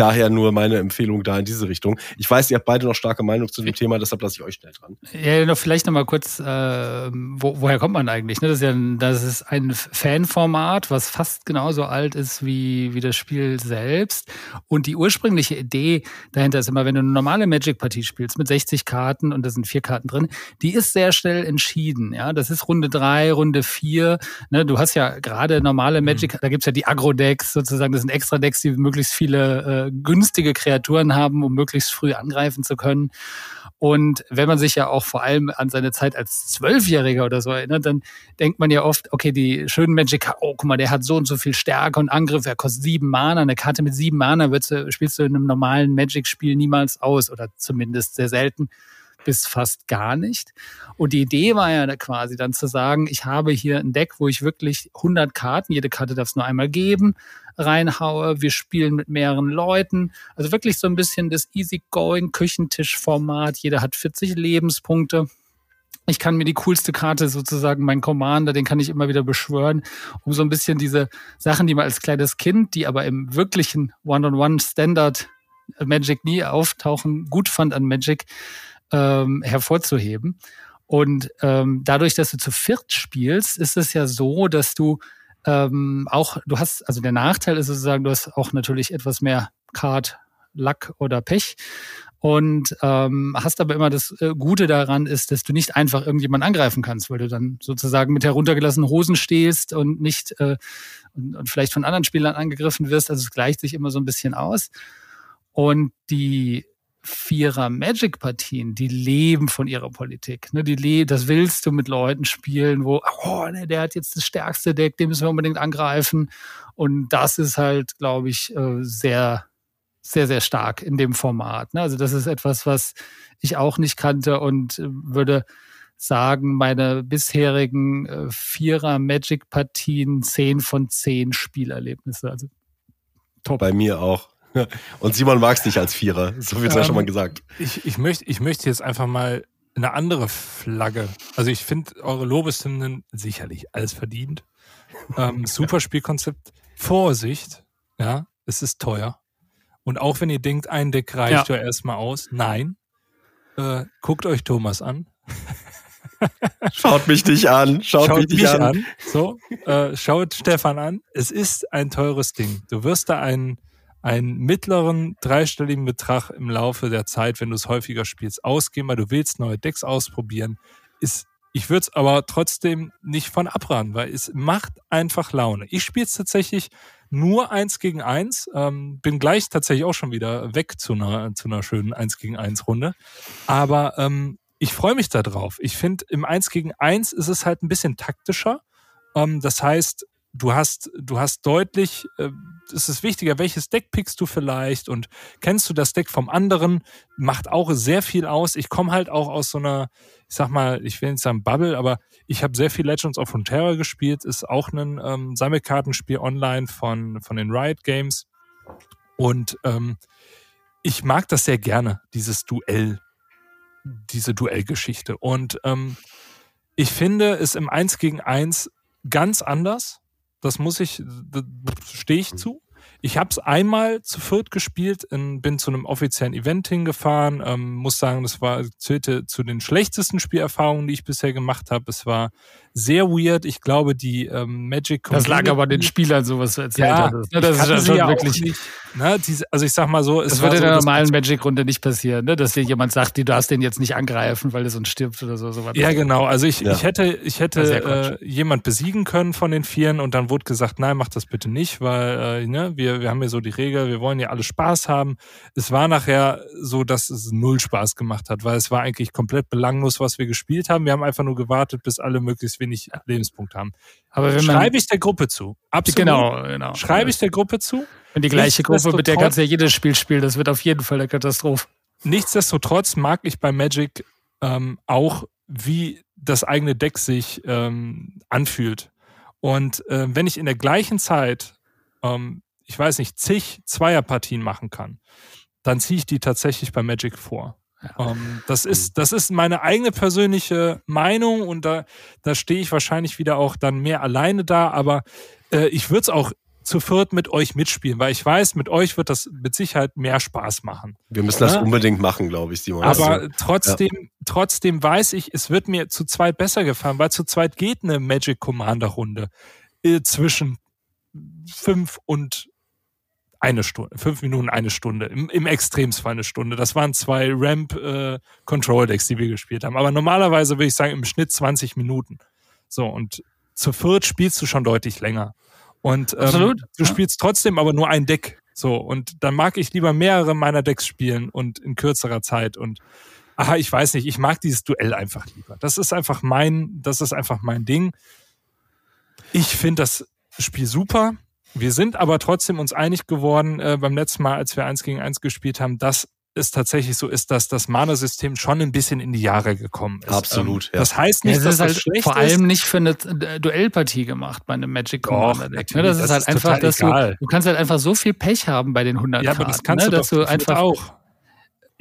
daher nur meine Empfehlung da in diese Richtung. Ich weiß, ihr habt beide noch starke Meinung zu dem Thema, deshalb lasse ich euch schnell dran. Ja, noch vielleicht noch mal kurz, äh, wo, woher kommt man eigentlich? Ne? Das, ist ja ein, das ist ein Fanformat, was fast genauso alt ist wie, wie das Spiel selbst. Und die ursprüngliche Idee dahinter ist immer, wenn du eine normale Magic-Partie spielst mit 60 Karten und da sind vier Karten drin, die ist sehr schnell entschieden. Ja, Das ist Runde drei, Runde vier. Ne? Du hast ja gerade normale Magic, mhm. da gibt's ja die Agro-Decks sozusagen, das sind extra Decks, die möglichst viele äh, günstige Kreaturen haben, um möglichst früh angreifen zu können. Und wenn man sich ja auch vor allem an seine Zeit als Zwölfjähriger oder so erinnert, dann denkt man ja oft, okay, die schönen Magic, oh, guck mal, der hat so und so viel Stärke und Angriff, er kostet sieben Mana. Eine Karte mit sieben Mana wird, spielst du in einem normalen Magic-Spiel niemals aus oder zumindest sehr selten bis fast gar nicht. Und die Idee war ja quasi dann zu sagen, ich habe hier ein Deck, wo ich wirklich 100 Karten, jede Karte darf es nur einmal geben, reinhaue. Wir spielen mit mehreren Leuten. Also wirklich so ein bisschen das Easygoing Küchentisch-Format. Jeder hat 40 Lebenspunkte. Ich kann mir die coolste Karte sozusagen, mein Commander, den kann ich immer wieder beschwören, um so ein bisschen diese Sachen, die man als kleines Kind, die aber im wirklichen One-on-One-Standard Magic nie auftauchen, gut fand an Magic, ähm, hervorzuheben. Und ähm, dadurch, dass du zu viert spielst, ist es ja so, dass du ähm, auch, du hast, also der Nachteil ist sozusagen, du hast auch natürlich etwas mehr Card, Luck oder Pech. Und ähm, hast aber immer das äh, Gute daran ist, dass du nicht einfach irgendjemand angreifen kannst, weil du dann sozusagen mit heruntergelassenen Hosen stehst und nicht äh, und, und vielleicht von anderen Spielern angegriffen wirst. Also es gleicht sich immer so ein bisschen aus. Und die Vierer Magic-Partien, die leben von ihrer Politik. Ne? Die le das willst du mit Leuten spielen, wo, oh, ne, der hat jetzt das stärkste Deck, den müssen wir unbedingt angreifen. Und das ist halt, glaube ich, äh, sehr, sehr, sehr stark in dem Format. Ne? Also das ist etwas, was ich auch nicht kannte und äh, würde sagen, meine bisherigen äh, Vierer Magic-Partien zehn von zehn Spielerlebnisse. Also top. Bei mir auch. Und Simon mag es nicht als Vierer. So viel sei ähm, schon mal gesagt. Ich, ich, möchte, ich möchte jetzt einfach mal eine andere Flagge. Also ich finde eure Lobeshymnen sicherlich alles verdient. Ähm, super Spielkonzept. Vorsicht, ja, es ist teuer. Und auch wenn ihr denkt, ein Deck reicht ja, erstmal aus, nein. Äh, guckt euch Thomas an. Schaut mich nicht an. Schaut, schaut mich, mich an. an. So, äh, schaut Stefan an. Es ist ein teures Ding. Du wirst da einen, einen mittleren dreistelligen Betrag im Laufe der Zeit, wenn du es häufiger spielst, ausgeben, weil du willst neue Decks ausprobieren. Ist, ich würde es aber trotzdem nicht von abraten, weil es macht einfach Laune. Ich spiele es tatsächlich nur eins gegen eins. Ähm, bin gleich tatsächlich auch schon wieder weg zu einer, zu einer schönen eins gegen eins Runde. Aber ähm, ich freue mich da drauf. Ich finde, im Eins gegen Eins ist es halt ein bisschen taktischer. Ähm, das heißt, du hast, du hast deutlich, äh, es ist wichtiger, welches Deck pickst du vielleicht und kennst du das Deck vom anderen, macht auch sehr viel aus. Ich komme halt auch aus so einer, ich sag mal, ich will nicht sagen Bubble, aber ich habe sehr viel Legends of Runeterra gespielt, ist auch ein ähm, Sammelkartenspiel online von, von den Riot Games. Und ähm, ich mag das sehr gerne, dieses Duell diese Duellgeschichte. Und ähm, ich finde es im Eins gegen Eins ganz anders. Das muss ich, stehe ich zu. Ich habe es einmal zu viert gespielt, in, bin zu einem offiziellen Event hingefahren. Ähm, muss sagen, das war zählte zu den schlechtesten Spielerfahrungen, die ich bisher gemacht habe. Es war sehr weird. Ich glaube, die ähm, Magic Das lag aber den Spielern sowas erzählt ja, hattest. Ne? Das ist ja schon ja wirklich. Nicht, ne? Diese, also ich sag mal so, es das würde so, in der normalen Magic-Runde nicht passieren, ne? dass dir jemand sagt, du darfst den jetzt nicht angreifen, weil er sonst stirbt oder so. Sowas. Ja, genau. Also ich, ja. ich hätte, ich hätte äh, jemand besiegen können von den Vieren und dann wurde gesagt, nein, mach das bitte nicht, weil äh, ne, wir, wir haben ja so die Regel, wir wollen ja alle Spaß haben. Es war nachher so, dass es null Spaß gemacht hat, weil es war eigentlich komplett belanglos, was wir gespielt haben. Wir haben einfach nur gewartet, bis alle möglichst wenig Lebenspunkte haben. Aber wenn man, schreibe ich der Gruppe zu. Absolut. Genau, genau. Schreibe ich der Gruppe zu. Wenn die gleiche Gruppe, mit der kannst du ja jedes Spiel spielen, das wird auf jeden Fall eine Katastrophe. Nichtsdestotrotz mag ich bei Magic ähm, auch, wie das eigene Deck sich ähm, anfühlt. Und äh, wenn ich in der gleichen Zeit, ähm, ich weiß nicht, zig Zweierpartien machen kann, dann ziehe ich die tatsächlich bei Magic vor. Ja. Um, ähm, das ist, das ist meine eigene persönliche Meinung und da, da stehe ich wahrscheinlich wieder auch dann mehr alleine da, aber äh, ich würde es auch zu viert mit euch mitspielen, weil ich weiß, mit euch wird das mit Sicherheit mehr Spaß machen. Wir müssen das ja? unbedingt machen, glaube ich, Simon. Aber also, trotzdem, ja. trotzdem weiß ich, es wird mir zu zweit besser gefallen, weil zu zweit geht eine Magic Commander Runde äh, zwischen fünf und eine Stunde, fünf Minuten, eine Stunde. Im, im Extremsfall eine Stunde. Das waren zwei Ramp äh, Control Decks, die wir gespielt haben. Aber normalerweise würde ich sagen, im Schnitt 20 Minuten. So, und zu viert spielst du schon deutlich länger. Und ähm, Absolut. du spielst trotzdem aber nur ein Deck. So, und dann mag ich lieber mehrere meiner Decks spielen und in kürzerer Zeit. Und aha, ich weiß nicht, ich mag dieses Duell einfach lieber. Das ist einfach mein, das ist einfach mein Ding. Ich finde das Spiel super. Wir sind aber trotzdem uns einig geworden äh, beim letzten Mal, als wir eins gegen eins gespielt haben, dass es tatsächlich so ist, dass das Mana-System schon ein bisschen in die Jahre gekommen ist. Absolut, ähm, ja. Das heißt nicht, ja, dass ist halt das schlecht vor allem nicht für eine äh, Duellpartie gemacht bei einem Magic Commander Deck. Ne? Das, das, ist halt ist einfach, dass du, du kannst halt einfach so viel Pech haben bei den 100 Ja, aber das kannst ne? du, dass du einfach auch.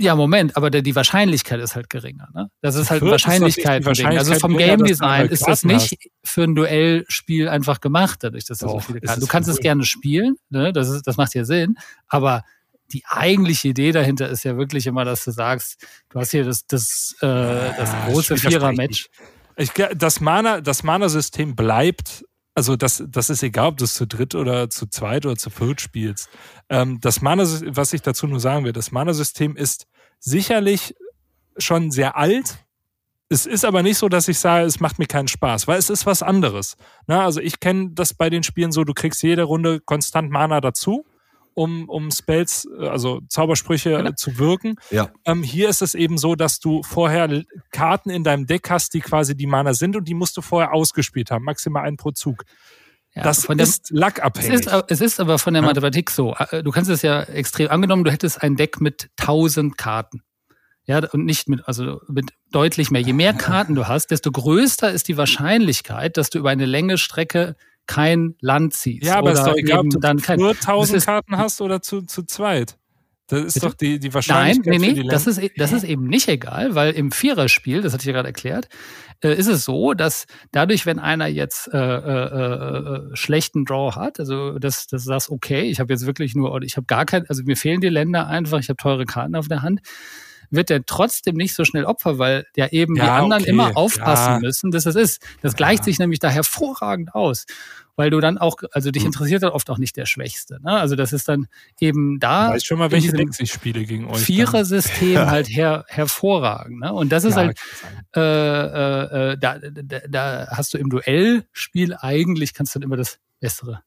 Ja, Moment, aber der, die Wahrscheinlichkeit ist halt geringer. Ne? Das ist halt Wahrscheinlichkeit. Wahrscheinlichkeit also vom Game Design ist das nicht hast. für ein Duellspiel einfach gemacht, dadurch, dass du Doch, so viele Karten. Du kannst cool. es gerne spielen, ne? das, ist, das macht ja Sinn, aber die eigentliche Idee dahinter ist ja wirklich immer, dass du sagst, du hast hier das, das, äh, das ah, große Vierer-Match. Das Mana, das Mana-System bleibt also das, das ist egal, ob du es zu dritt oder zu zweit oder zu viert spielst. Ähm, das Mana, was ich dazu nur sagen will, das Mana-System ist sicherlich schon sehr alt. Es ist aber nicht so, dass ich sage, es macht mir keinen Spaß, weil es ist was anderes. Na, also ich kenne das bei den Spielen so, du kriegst jede Runde konstant Mana dazu um, um Spells, also Zaubersprüche genau. zu wirken. Ja. Ähm, hier ist es eben so, dass du vorher Karten in deinem Deck hast, die quasi die Mana sind und die musst du vorher ausgespielt haben, maximal einen pro Zug. Ja, das von ist lackabhängig. Es ist, es ist aber von der Mathematik so. Äh, du kannst es ja extrem angenommen, du hättest ein Deck mit 1000 Karten. Ja, und nicht mit, also mit deutlich mehr. Je mehr Karten du hast, desto größer ist die Wahrscheinlichkeit, dass du über eine Länge Strecke kein Land ziehst. Ja, aber es ist doch egal, ob du dann kein, nur 1000 Karten hast oder zu, zu zweit. Das ist Bitte? doch die, die Nein, Wahrscheinlichkeit nee, für die nee, das Länder- ist, das ist eben nicht egal, weil im Viererspiel, das hatte ich ja gerade erklärt, äh, ist es so, dass dadurch, wenn einer jetzt äh, äh, äh, schlechten Draw hat, also dass das sagst, okay, ich habe jetzt wirklich nur, ich habe gar kein, also mir fehlen die Länder einfach, ich habe teure Karten auf der Hand, wird der trotzdem nicht so schnell Opfer, weil ja eben die Ja, anderen okay, immer aufpassen ja. müssen, dass das ist. Das gleicht sich nämlich da hervorragend aus, weil du dann auch, also Hm. dich interessiert dann oft auch nicht der Schwächste. Ne? Also das ist dann eben da. Weiß schon mal, welche Decks ich spiele gegen euch. Vierer-System halt her, hervorragend. Ne? Und das ist Ja, halt, äh, äh, äh, da, da, da hast du im Duellspiel eigentlich, kannst du dann immer das bessere,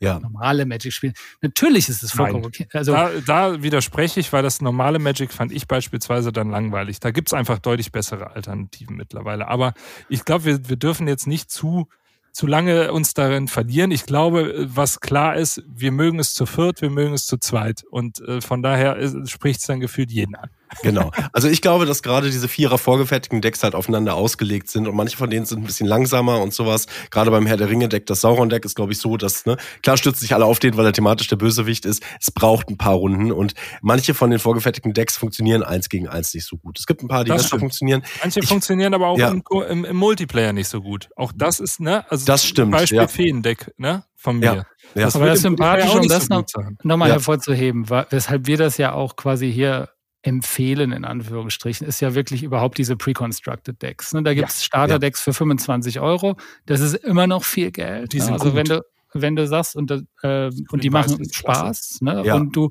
Ja. normale Magic spielen. Natürlich ist es vollkommen Nein. okay. Also, da, da widerspreche ich, weil das normale Magic fand ich beispielsweise dann langweilig. Da gibt's einfach deutlich bessere Alternativen mittlerweile. Aber ich glaube, wir, wir dürfen jetzt nicht zu, zu lange uns darin verlieren. Ich glaube, was klar ist, wir mögen es zu viert, wir mögen es zu zweit. Und äh, von daher spricht es dann gefühlt jeden an. Genau. Also ich glaube, dass gerade diese vierer vorgefertigten Decks halt aufeinander ausgelegt sind und manche von denen sind ein bisschen langsamer und sowas. Gerade beim Herr der Ringe Deck, das Sauron Deck ist glaube ich so, dass ne klar stürzen sich alle auf den, weil er thematisch der Bösewicht ist. Es braucht ein paar Runden und manche von den vorgefertigten Decks funktionieren eins gegen eins nicht so gut. Es gibt ein paar, die Das besser funktionieren. Manche Ich- funktionieren aber auch Ja. im, im, im Multiplayer nicht so gut. Auch das ist, ne? Also Das stimmt, Beispiel ja. Feendeck, ne? Von mir. Ja, ja. Das Multiplayer Sympathische, auch um das so noch- nochmal Ja. hervorzuheben, weshalb wir das ja auch quasi hier empfehlen, in Anführungsstrichen, ist ja wirklich überhaupt diese Pre-Constructed Decks. Ne? Da gibt es Starter-Decks für 25 Euro. Das ist immer noch viel Geld. Die ne? sind Also gut. wenn du, wenn du sagst, und, äh, und die machen. Spaß, ne? Ja. und du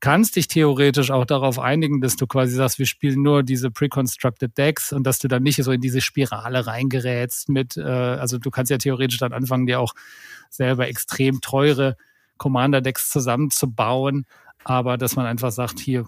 kannst dich theoretisch auch darauf einigen, dass du quasi sagst, wir spielen nur diese Pre-Constructed Decks und dass du dann nicht so in diese Spirale reingerätst mit, äh, also du kannst ja theoretisch dann anfangen, dir auch selber extrem teure Commander-Decks zusammenzubauen, aber dass man einfach sagt, hier,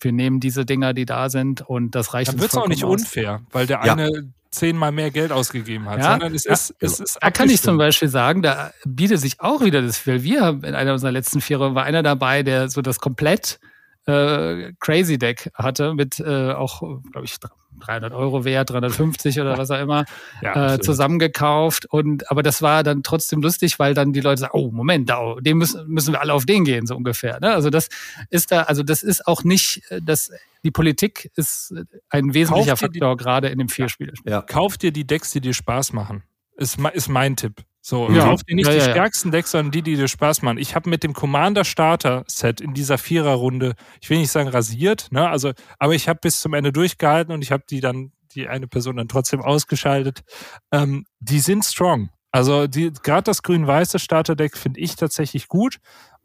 wir nehmen diese Dinger, die da sind und das reicht Dann wird es auch nicht aus. unfair, weil der Ja. eine zehnmal mehr Geld ausgegeben hat, Ja, sondern es ja, ist, es ist Da kann ich zum. Beispiel sagen, da bietet sich auch wieder das, weil wir haben in einer unserer letzten Vierer war einer dabei, der so das komplett äh, Crazy Deck hatte mit äh, auch, glaube ich, 300 Euro wert, 350 oder was auch immer, Ja, äh, zusammengekauft. Und aber das war dann trotzdem lustig, weil dann die Leute sagen, oh Moment, da, dem müssen, müssen wir alle auf den gehen, so ungefähr. Ne? Also das ist da, also das ist auch nicht, äh, das, die Politik ist ein wesentlicher dir die- Faktor gerade in dem Vierspiel. Ja. Kauf dir die Decks, die dir Spaß machen. Ist, ist mein Tipp. So, Ja. kauf dir nicht Ja, die ja, stärksten Decks, sondern die, die dir Spaß machen. Ich habe mit dem Commander Starter Set in dieser Viererrunde, ich will nicht sagen rasiert, ne, also, aber ich habe bis zum Ende durchgehalten und ich habe die dann, die eine Person dann trotzdem ausgeschaltet. Ähm, die sind strong. Also die, gerade das grün-weiße Starter-Deck finde ich tatsächlich gut.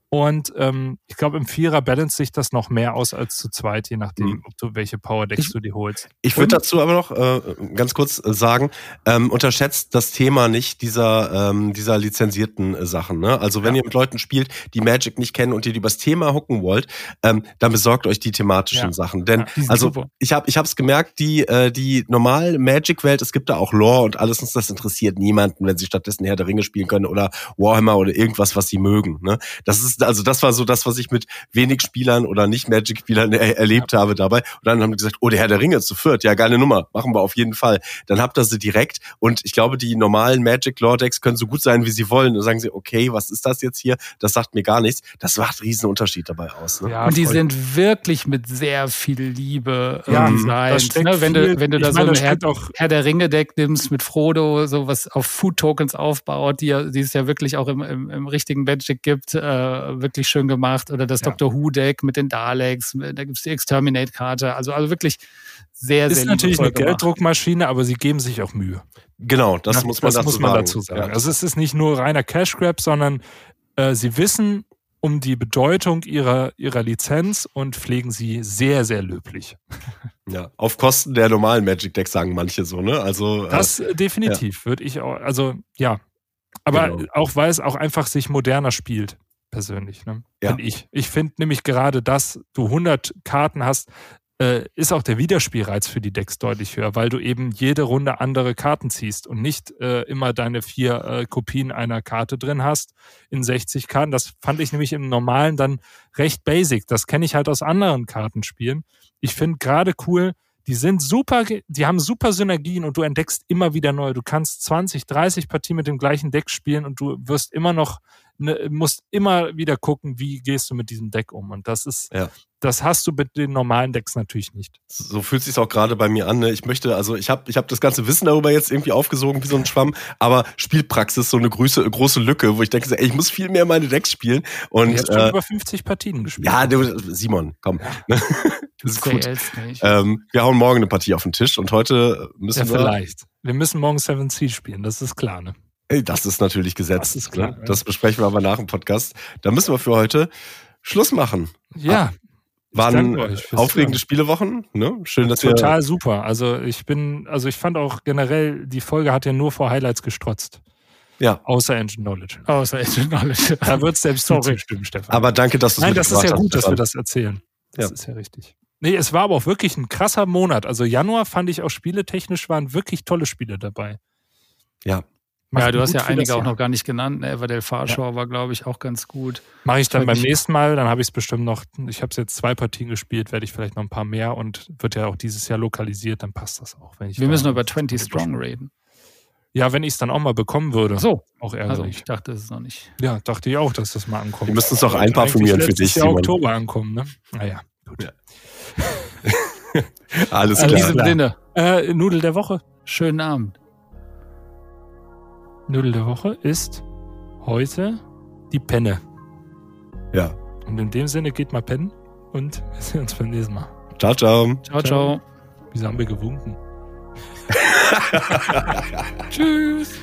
Und ähm, ich glaube, im Vierer balance sich das noch mehr aus als zu zweit, je nachdem, Mhm. ob du welche Power-Decks Ich- du dir holst. Ich würde dazu aber noch äh, ganz kurz äh, sagen, ähm, unterschätzt das Thema nicht dieser, ähm, dieser lizenzierten äh, Sachen. Ne? Also wenn Ja. ihr mit Leuten spielt, die Magic nicht kennen und ihr übers Thema hucken wollt, ähm, dann besorgt euch die thematischen Ja. Sachen. Denn Ja, die also super. ich habe ich hab's gemerkt, die, äh, die normale Magic-Welt, es gibt da auch Lore und alles, und das interessiert niemanden, wenn sie stattdessen Herr der Ringe spielen können oder Warhammer oder irgendwas, was sie mögen. Ne? Das ist, also das war so das, was ich mit wenig Spielern oder nicht Magic-Spielern er erlebt habe dabei. Und dann haben die gesagt, oh, der Herr der Ringe zu viert, ja, geile Nummer, machen wir auf jeden Fall. Dann habt ihr sie direkt und ich glaube, die normalen Magic-Lore-Decks können so gut sein, wie sie wollen. Dann sagen sie, okay, was ist das jetzt hier? Das sagt mir gar nichts. Das macht einen riesen Unterschied dabei aus. Ne? Ja, Und die voll. sind wirklich mit sehr viel Liebe äh, Ja, designt. Ne? Wenn, viel- du, wenn du da so ein Herr, Herr der Ringe-Deck nimmst mit Frodo, so was auf Food-Tokens aufbaut, die, ja- die es ja wirklich auch im, im, im richtigen Magic gibt, äh, wirklich schön gemacht. Oder das Ja. Doctor Who-Deck mit den Daleks, da gibt's die Exterminate-Karte. Also, also wirklich sehr, sehr ist natürlich eine gemacht. Gelddruckmaschine, aber sie geben sich auch Mühe. Genau, das Ja, muss man, das dazu, muss man sagen. dazu sagen. Ja. Also es ist nicht nur reiner Cash Grab, sondern äh, sie wissen um die Bedeutung ihrer, ihrer Lizenz und pflegen sie sehr, sehr löblich. Ja, auf Kosten der normalen Magic Decks sagen manche so, ne? Also äh, Das äh, definitiv würde ich auch, also ja. Aber Genau. auch weil es auch einfach sich moderner spielt, persönlich. Ne? Ja. Finde ich. Ich finde nämlich gerade, dass du 100 Karten hast, äh, ist auch der Wiederspielreiz für die Decks deutlich höher, weil du eben jede Runde andere Karten ziehst und nicht äh, immer deine vier äh, Kopien einer Karte drin hast in 60 Karten. Das fand ich nämlich im Normalen dann recht basic. Das kenne ich halt aus anderen Kartenspielen. Ich finde gerade cool, die sind super, die haben super Synergien und du entdeckst immer wieder neue. Du kannst 20, 30 Partien mit dem gleichen Deck spielen und du wirst immer noch ne, musst immer wieder gucken, wie gehst du mit diesem Deck um. Und das ist, Ja. das hast du mit den normalen Decks natürlich nicht. So fühlt sich auch gerade bei mir an. Ne? Ich möchte, also ich habe ich hab das ganze Wissen darüber jetzt irgendwie aufgesogen wie so ein Schwamm, aber Spielpraxis so eine große, große Lücke, wo ich denke, ey, ich muss viel mehr meine Decks spielen. Und Ich habe schon äh, über 50 Partien gespielt. ja, du, Simon, komm. das ist gut. Ähm, wir hauen morgen eine Partie auf den Tisch und heute müssen ja, wir. vielleicht. Wir müssen morgen Seven Sea spielen, das ist klar, ne? Das ist natürlich gesetzt. Das ist klar, ne? Das besprechen wir aber nach dem Podcast. Da müssen wir für heute Schluss machen. Ja. Waren aufregende Spielewochen. Ne? Schön, dass wir. Total super. Also ich bin, also ich fand auch generell, die Folge hat ja nur vor Highlights gestrotzt. Ja. Außer Engine Knowledge. Außer Engine Knowledge. Da wird es selbst Sorry. zustimmen, Stefan. Aber danke, dass du Nein, das ist ja gut, dass wir das. das erzählen. Das Ja. ist ja richtig. Nee, es war aber auch wirklich ein krasser Monat. Also Januar fand ich auch spieletechnisch waren wirklich tolle Spiele dabei. Ja. Macht Ja, du hast ja einige auch Jahr. noch gar nicht genannt. Ne? Everdell Farshore war, glaube ich, auch ganz gut. Mache ich dann beim nächsten Mal, dann habe ich es bestimmt noch, ich habe es jetzt zwei Partien gespielt, werde ich vielleicht noch ein paar mehr und wird ja auch dieses Jahr lokalisiert, dann passt das auch. Wenn ich Wir müssen über 20 Strong reden. Ja, wenn ich es dann auch mal bekommen würde. So, Auch also ärgerlich. ich dachte, es ist noch nicht. Ja, dachte ich auch, dass das mal ankommt. Wir müssen es doch einparfümieren für dich, Simon. Oktober ankommen, ne? Naja, gut. Ja. Alles In klar. diesem klar. Sinne, Äh, Nudel der Woche. schönen Abend. Nudel der Woche ist heute die Penne. Ja. Und in dem Sinne geht mal pennen und wir sehen uns beim nächsten Mal. Ciao, ciao. Ciao, Ciao. Wieso haben wir gewunken? Tschüss.